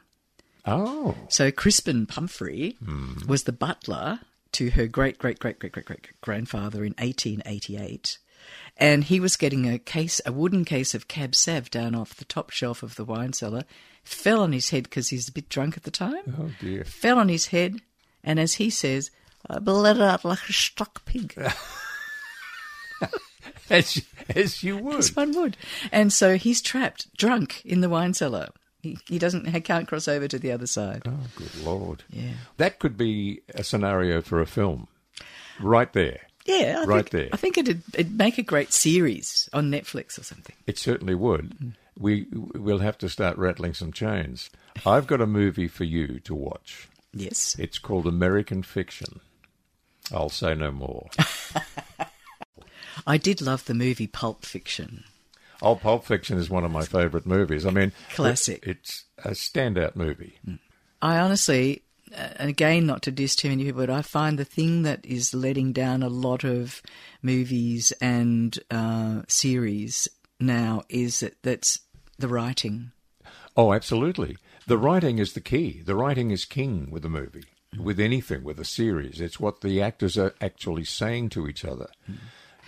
Oh. So Crispin Pumphrey hmm. was the butler to her great great great great great great grandfather in 1888, and he was getting a case, a wooden case of Cab Sav down off the top shelf of the wine cellar, fell on his head because he's a bit drunk at the time, Oh, dear. fell on his head, and as he says, I bled out like a stuck pig. *laughs* As as you would. As one would. And so he's trapped, drunk in the wine cellar. He, he doesn't, he can't cross over to the other side. Oh, good Lord. Yeah. That could be a scenario for a film. Right there. Yeah, I Right think, there. I think it'd, it'd make a great series on Netflix or something. It certainly would. Mm. We we'll have to start rattling some chains. I've got a movie for you to watch. Yes. It's called American Fiction. I'll say no more. *laughs* I did love the movie Pulp Fiction. Oh, Pulp Fiction is one of my favourite movies. I mean, Classic. it- it's a standout movie. Mm. I honestly, and again, not to diss too many people, but I find the thing that is letting down a lot of movies and uh, series now is that that's the writing. Oh, absolutely. The writing is the key. The writing is king with a movie, with anything, with a series. It's what the actors are actually saying to each other.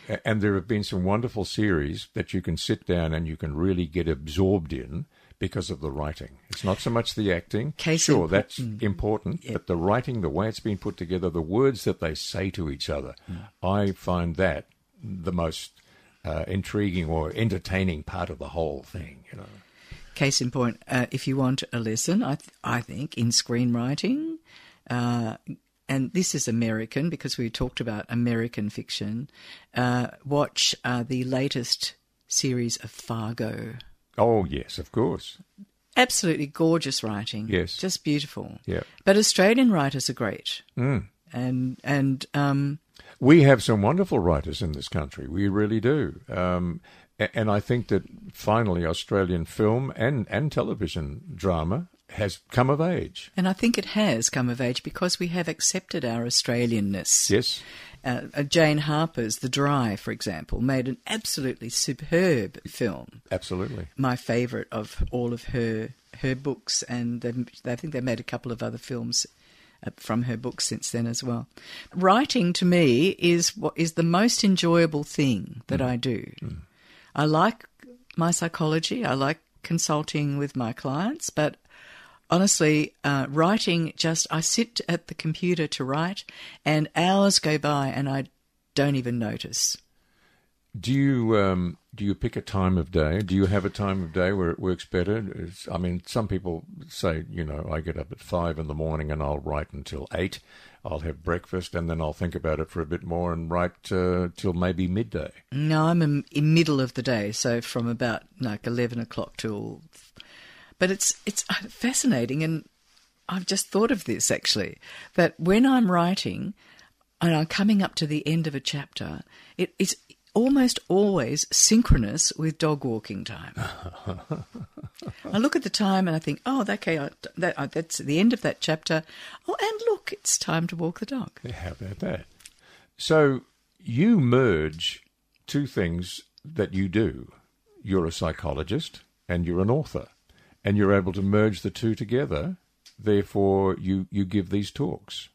A- And there have been some wonderful series that you can sit down and you can really get absorbed in because of the writing. It's not so much the acting. Case in sure, point- that's important, but the writing, the way it's been put together, the words that they say to each other, I find that the most uh, intriguing or entertaining part of the whole thing. You know. Case in point, uh, if you want a lesson, I, th- I think, in screenwriting, uh, and this is American because we talked about American fiction, uh, watch uh, the latest series of Fargo. Oh yes, of course. Absolutely gorgeous writing. Yes. Just beautiful. Yeah. But Australian writers are great. Mm. And, and, um, We have some wonderful writers in this country. We really do. Um, and I think that finally Australian film and, and television drama has come of age. and I think it has come of age because we have accepted our Australianness. Yes. Uh, uh, Jane Harper's The Dry, for example, made an absolutely superb film. Absolutely. My favourite of all of her her books, and I think they made a couple of other films uh, from her books since then as well. Writing to me is what is the most enjoyable thing that I do. I like my psychology. I like consulting with my clients, but honestly, uh, writing just I sit at the computer to write, and hours go by, and I don't even notice. Do you um, do you pick a time of day? Do you have a time of day where it works better? It's, I mean, some people say, you know, I get up at five in the morning and I'll write until eight. I'll have breakfast and then I'll think about it for a bit more and write uh, till maybe midday. No, I'm in, in middle of the day, so from about like eleven o'clock till. But it's it's fascinating, and I've just thought of this actually that when I'm writing and I'm coming up to the end of a chapter, it, it's almost always synchronous with dog walking time. *laughs* I look at the time and I think, oh, okay, I, that, I, that's the end of that chapter. Oh, and look, it's time to walk the dog. How about that? So you merge two things that you do. You're a psychologist and you're an author, and you're able to merge the two together. Therefore, you, you give these talks.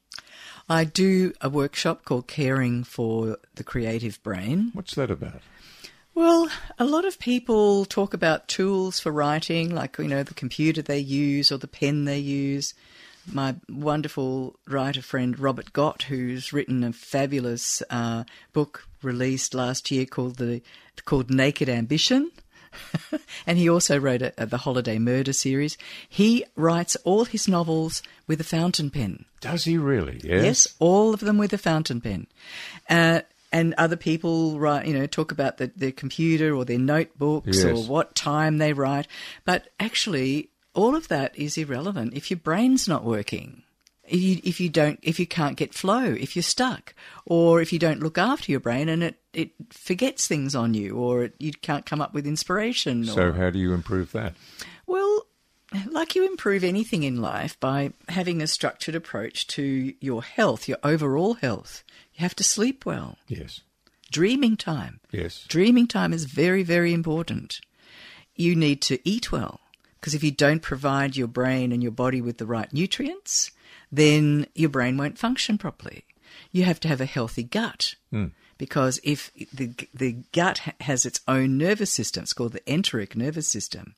I do a workshop called Caring for the Creative Brain. What's that about? Well, a lot of people talk about tools for writing, like, you know, the computer they use or the pen they use. My wonderful writer friend Robert Gott, who's written a fabulous uh, book released last year called the called Naked Ambition, *laughs* and he also wrote a, a, the Holiday Murder series. He writes all his novels with a fountain pen. Does he really? Yes. Yes, all of them with a fountain pen. Uh, and other people write, you know, talk about the, their computer or their notebooks Yes. or what time they write. But actually, all of that is irrelevant if your brain's not working. If you, if you don't, if you can't get flow, if you're stuck, or if you don't look after your brain and it, it forgets things on you, or it, you can't come up with inspiration. So, or, how do you improve that? well, like you improve anything in life by having a structured approach to your health, your overall health. You have to sleep well. Yes. Dreaming time. Yes. Dreaming time is very, very important. You need to eat well because if you don't provide your brain and your body with the right nutrients, then your brain won't function properly. You have to have a healthy gut hmm. because if the the gut has its own nervous system, it's called the enteric nervous system.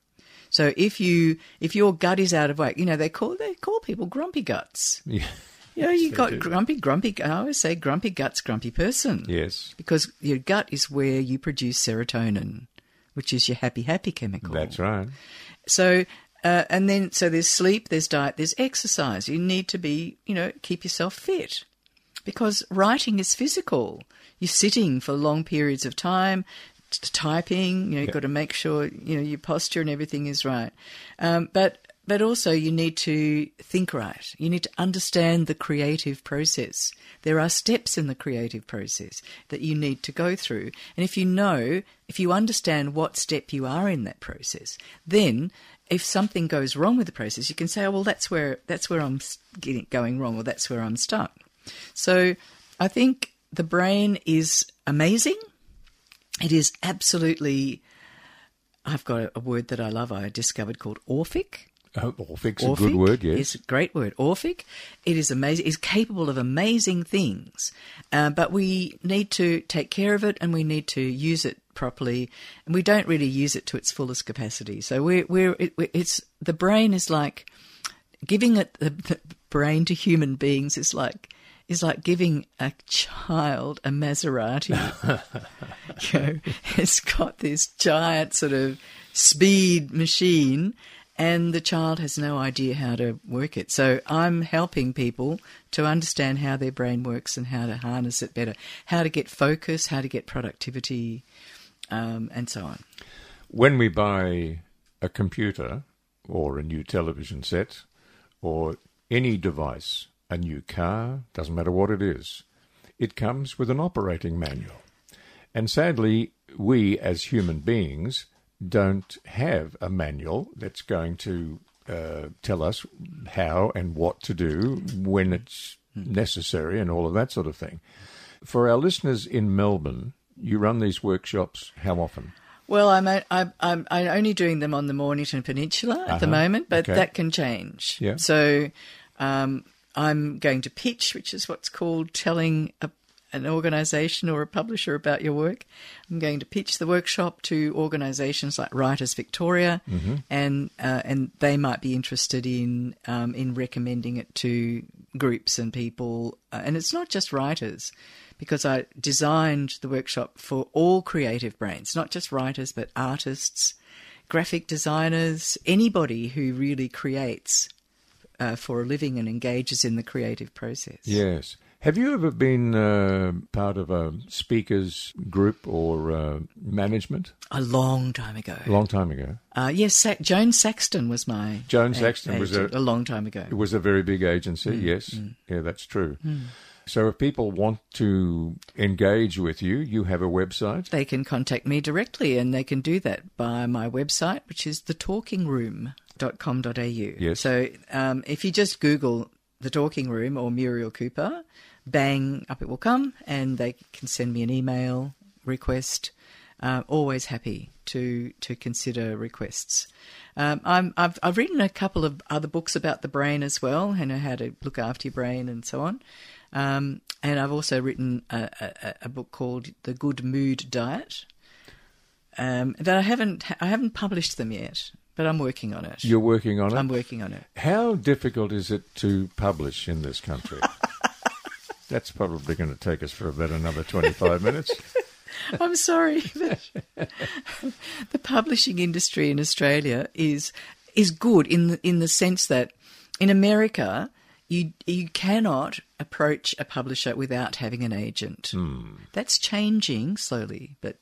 So if you if your gut is out of whack, you know they call they call people grumpy guts. *laughs* Yeah. You know, you got grumpy, grumpy. I always say grumpy guts, grumpy person Yes. because your gut is where you produce serotonin, which is your happy, happy chemical. That's right. So, uh, and then so there's sleep, there's diet, there's exercise. You need to be, you know, keep yourself fit because writing is physical. You're sitting for long periods of time. t- Typing, you know, you've got to make sure you know your posture and everything is right. Um, but but also you need to think right. You need to understand the creative process. There are steps in the creative process that you need to go through. And if you know, if you understand what step you are in that process, then if something goes wrong with the process, you can say, "Oh, well, that's where that's where I'm getting, going wrong, or that's where I'm stuck." So, I think the brain is amazing. It is absolutely. I've got a, word that I love. I discovered called orphic. Oh, Orphic's a good word, yes. is a great word. Orphic. It is amazing. Is capable of amazing things, uh, but we need to take care of it and we need to use it properly. And we don't really use it to its fullest capacity. So we're we're it, it's the brain is like giving it the, the brain to human beings is like is like giving a child a Maserati. *laughs* you know, it's got this giant sort of speed machine, and the child has no idea how to work it. So I'm helping people to understand how their brain works and how to harness it better, how to get focus, how to get productivity, um, and so on. when we buy a computer or a new television set or any device, a new car, doesn't matter what it is, it comes with an operating manual. And sadly, we as human beings don't have a manual that's going to uh, tell us how and what to do when it's necessary and all of that sort of thing. For our listeners in Melbourne, you run these workshops how often? Well, I'm I'm I'm, I'm only doing them on the Mornington Peninsula at the Uh-huh. moment, but Okay. that can change. Yeah. So, um, I'm going to pitch, which is what's called telling a, an organisation or a publisher about your work. I'm going to pitch the workshop to organisations like Writers Victoria, and uh, and they might be interested in um, in recommending it to groups and people. Uh, and it's not just writers because I designed the workshop for all creative brains, not just writers, but artists, graphic designers, anybody who really creates uh, for a living and engages in the creative process. Yes. Have you ever been uh, part of a speakers group or uh, management? A long time ago. A long time ago. Uh, yes, Sa- Joan Saxton was my. Joan a- Saxton was a- a long time ago. It was a very big agency, Mm, yes. Yeah, that's true. So if people want to engage with you, you have a website. They can contact me directly, and they can do that by my website, which is thetalkingroom.com.au. Yes. So um, if you just Google the Talking Room or Muriel Cooper, bang, up it will come, and they can send me an email request. Uh, always happy to to consider requests. Um, I'm, I've I've written a couple of other books about the brain as well, and how to look after your brain and so on. Um, and I've also written a, a, a, book called The Good Mood Diet. Um, that I haven't I haven't published them yet, but I'm working on it. You're working on it. I'm working on it. How difficult is it to publish in this country? *laughs* That's probably going to take us for about another 25 minutes. *laughs* I'm sorry. *laughs* the publishing industry in Australia is is good in the, in the sense that in America you you cannot approach a publisher without having an agent. That's changing slowly, but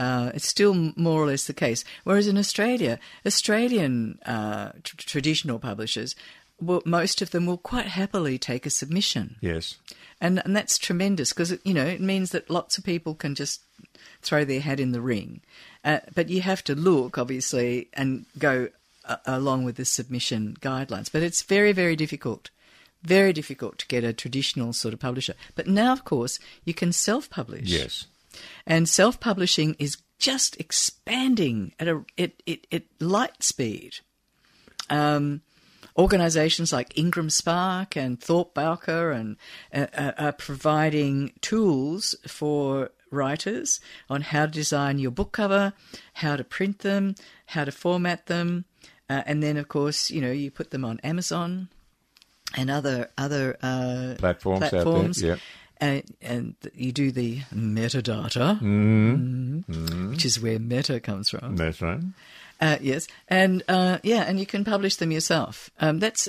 uh, it's still more or less the case. Whereas in Australia, Australian uh, tr- traditional publishers, well, most of them will quite happily take a submission Yes. and and that's tremendous because you know it means that lots of people can just throw their hat in the ring, uh, but you have to look obviously and go uh, along with the submission guidelines. But it's very very difficult, very difficult to get a traditional sort of publisher. But now of course you can self publish. Yes. and self publishing is just expanding at a it it, it light speed. Um, organizations like Ingram Spark and Thorpe Bowker and uh, uh, are providing tools for writers on how to design your book cover, how to print them, how to format them, uh, and then of course you know you put them on Amazon and other other uh, Platforms out there, yeah. And, and you do the metadata, Mm-hmm. which is where meta comes from. That's right. Uh, yes, and uh, yeah, and you can publish them yourself. Um, that's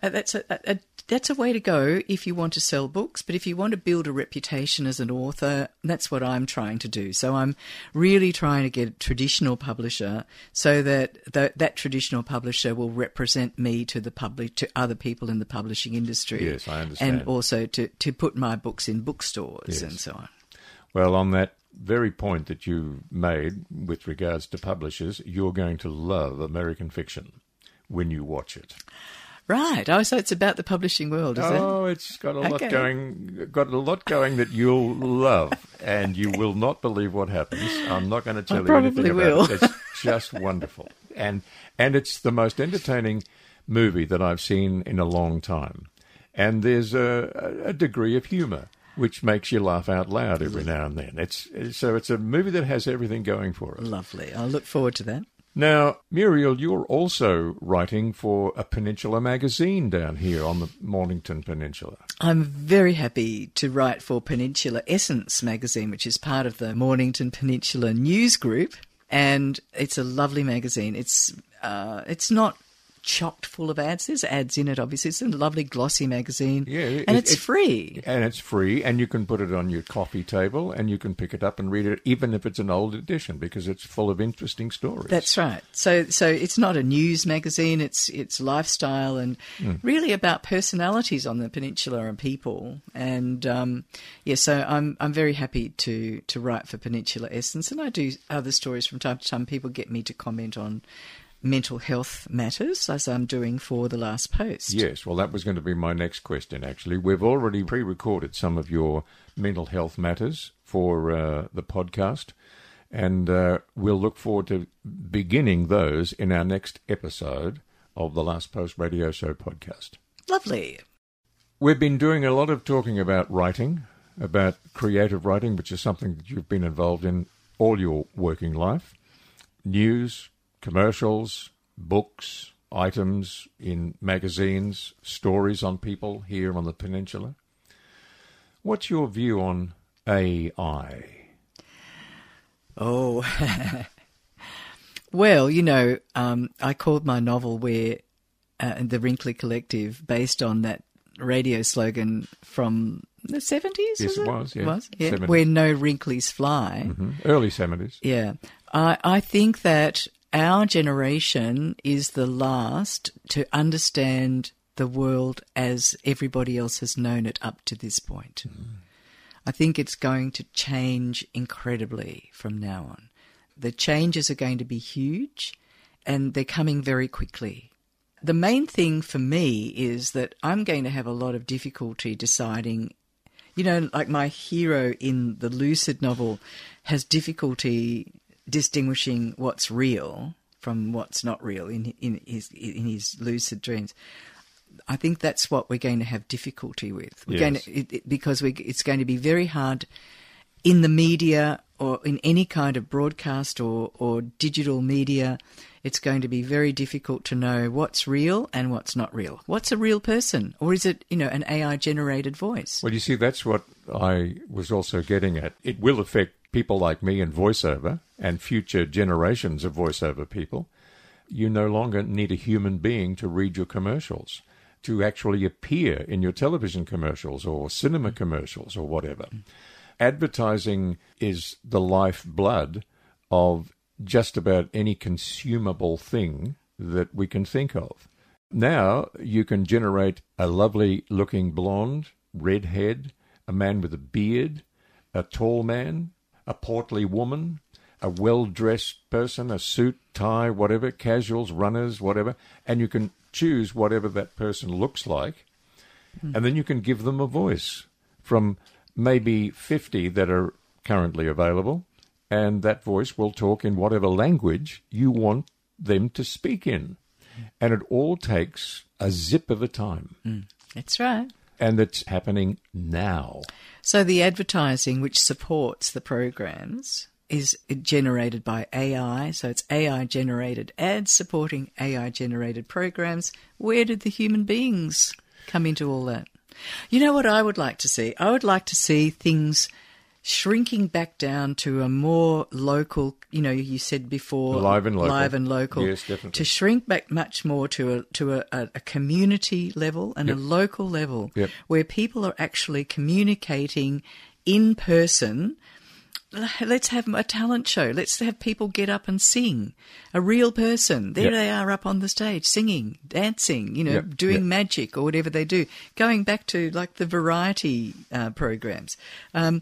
that's a, a, that's a way to go if you want to sell books. But if you want to build a reputation as an author, that's what I'm trying to do. So I'm really trying to get a traditional publisher so that that traditional publisher will represent me to the public to other people in the publishing industry. Yes, I understand. And also to to put my books in bookstores Yes. and so on. Well, on that very point that you made with regards to publishers, you're going to love American fiction when you watch it. Right. Oh, so it's about the publishing world, is it? Oh, it's got a lot going. Got a lot going that you'll love, and you will not believe what happens. I'm not going to tell you probably anything about will. it. It's *laughs* just wonderful, and and it's the most entertaining movie that I've seen in a long time. And there's a, a degree of humour which makes you laugh out loud every now and then. It's so it's a movie that has everything going for it. Lovely. I'll look forward to that. Now, Muriel, you're also writing for a Peninsula magazine down here on the Mornington Peninsula. I'm very happy to write for Peninsula Essence magazine, which is part of the Mornington Peninsula News Group, and it's a lovely magazine. It's uh, it's not chocked full of ads. There's ads in it, obviously. It's a lovely glossy magazine, Yeah, it- and it's it- free. And it's free, and you can put it on your coffee table, and you can pick it up and read it, even if it's an old edition, because it's full of interesting stories. That's right. So so it's not a news magazine. It's it's lifestyle and Hmm. really about personalities on the peninsula and people. And um, yeah, so I'm I'm very happy to to write for Peninsula Essence, and I do other stories from time to time. People get me to comment on mental health matters, as I'm doing for the last post. Yes, well, that was going to be my next question, actually. We've already pre recorded some of your mental health matters for uh, the podcast, and uh, we'll look forward to beginning those in our next episode of the Last Post Radio Show podcast. Lovely. We've been doing a lot of talking about writing, about creative writing, which is something that you've been involved in all your working life. News, commercials, books, items in magazines, stories on people here on the peninsula. What's your view on AI? Oh. *laughs* well, you know, um, I called my novel where uh, the Wrinkly Collective based on that radio slogan from the 70s? Yes, it it was, yeah. Was? yeah. Where no wrinklies fly. hmm Early 70s. Yeah. I, I think that our generation is the last to understand the world as everybody else has known it up to this point. Mm-hmm. I think it's going to change incredibly from now on. The changes are going to be huge and they're coming very quickly. The main thing for me is that I'm going to have a lot of difficulty deciding. You know, like my hero in the Lucid novel has difficulty distinguishing what's real from what's not real in in his in his lucid dreams. I think that's what we're going to have difficulty with. We're going Yes. to, it, it- because we, it's going to be very hard in the media or in any kind of broadcast or, or digital media. It's going to be very difficult to know what's real and what's not real. What's a real person, or is it you know an AI generated voice? Well, you see, that's what I was also getting at. It will affect people like me in voiceover and future generations of voiceover people. You no longer need a human being to read your commercials, to actually appear in your television commercials or cinema commercials or whatever. Advertising is the lifeblood of just about any consumable thing that we can think of. Now you can generate a lovely looking blonde, redhead, a man with a beard, a tall man, a portly woman, a well dressed person, a suit, tie, whatever, casuals, runners, whatever, and you can choose whatever that person looks like, hmm. and then you can give them a voice from maybe 50 that are currently available, and that voice will talk in whatever language you want them to speak in. And it all takes a zip of a time. Hmm. That's right. And it's happening now. So the advertising which supports the programs is generated by AI. So it's AI generated ads supporting AI generated programs. Where did the human beings come into all that? You know what I would like to see? I would like to see things shrinking back down to a more local, you know, you said before Live and local. live and local. Yes, definitely. To shrink back much more to a to a, a, community level and Yep. a local level Yep. where people are actually communicating in person. Let's have a talent show. Let's have people get up and sing. A real person. There Yep. they are up on the stage singing, dancing, you know, Yep, doing yep. magic or whatever they do. Going back to like the variety uh, programs. Um,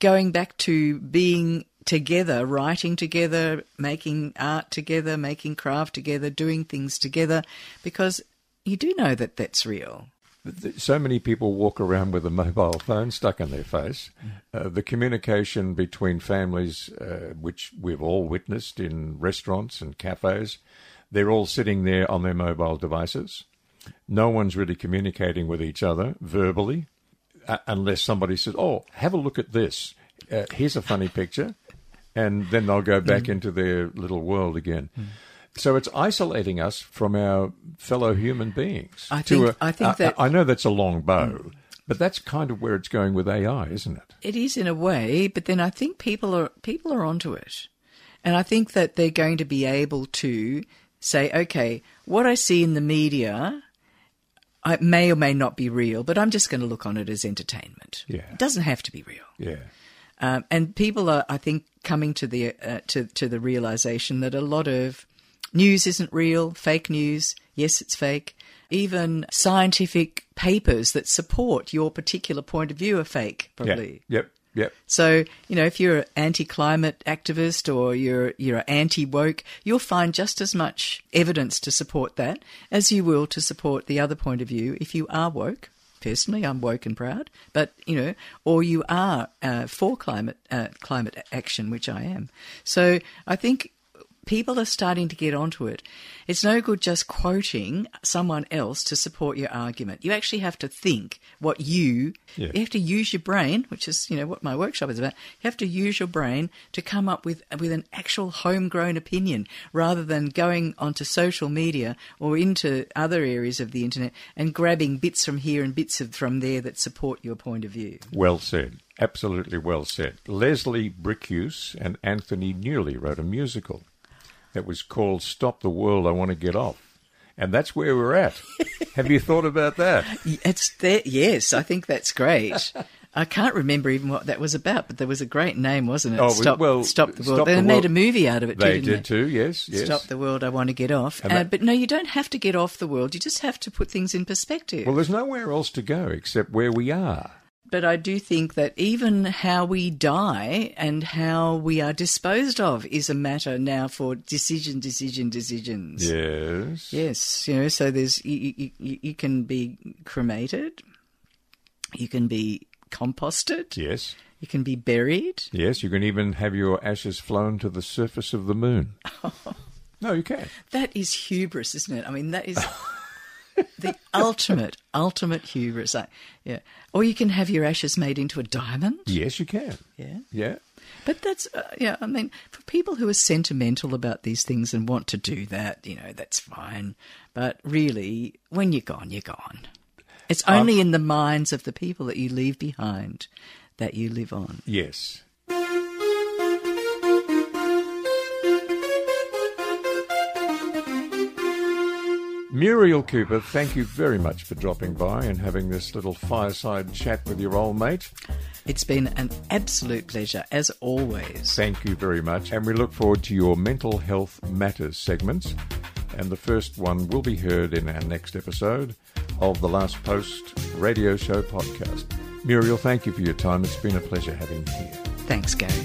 going back to being together, writing together, making art together, making craft together, doing things together, because you do know that that's real. So many people walk around with a mobile phone stuck in their face. Uh, the communication between families, uh, which we've all witnessed in restaurants and cafes, they're all sitting there on their mobile devices. No one's really communicating with each other verbally, uh, unless somebody says, "Oh, have a look at this. Uh, here's a funny picture," and then they'll go back into their little world again. So it's isolating us from our fellow human beings. I think- a- I think that- I know that's a long bow, but that's kind of where it's going with AI, isn't it? It is in a way, but then I think people are people are onto it, and I think that they're going to be able to say, okay, what I see in the media. it may or may not be real, but I'm just going to look on it as entertainment. Yeah. It doesn't have to be real. Yeah. Um, and people are, I think, coming to the uh, to to the realization that a lot of news isn't real, fake news. Yes, it's fake. Even scientific papers that support your particular point of view are fake, probably. Yeah. Yep. Yep. So, you know, if you're an anti-climate activist or you're you're anti-woke, you'll find just as much evidence to support that as you will to support the other point of view if you are woke. Personally, I'm woke and proud, but you know, or you are uh, for climate uh, climate action, which I am. So, I think people are starting to get onto it. It's no good just quoting someone else to support your argument. You actually have to think what you, Yeah. you have to use your brain, which is, you know, what my workshop is about. You have to use your brain to come up with, with an actual homegrown opinion rather than going onto social media or into other areas of the internet and grabbing bits from here and bits of, from there that support your point of view. Well said. Absolutely well said. Leslie Bricusse and Anthony Newley wrote a musical that was called Stop the World, I Want to Get Off. And that's where we're at. *laughs* Have you thought about that? It's there. Yes, I think that's great. I can't remember even what that was about, but there was a great name, wasn't it? Oh, Stop, well, Stop the World. Stop they the made World- a movie out of it too, They didn't did they? too, yes, yes. Stop the world, I want to get off. Uh, that- but no, you don't have to get off the world. You just have to put things in perspective. Well, there's nowhere else to go except where we are. But I do think that even how we die and how we are disposed of is a matter now for decision, decision, decisions. Yes. Yes, you know, so there's you, you, you, can be cremated, you can be composted, Yes. you can be buried. Yes, you can even have your ashes flown to the surface of the moon. *laughs* no, you can. That is hubris, isn't it? I mean, that is *laughs* the ultimate, ultimate hubris. I, yeah, or you can have your ashes made into a diamond. Yes, you can. Yeah. Yeah. But that's, uh, yeah, I mean, for people who are sentimental about these things and want to do that, you know, that's fine. But really, when you're gone, you're gone. It's only in the minds of the people that you leave behind that you live on. Yes. Muriel Cooper, thank you very much for dropping by and having this little fireside chat with your old mate. It's been an absolute pleasure, as always. Thank you very much. And we look forward to your Mental Health Matters segments. And the first one will be heard in our next episode of the Last Post Radio Show podcast. Muriel, thank you for your time. It's been a pleasure having you here. Thanks, Gary.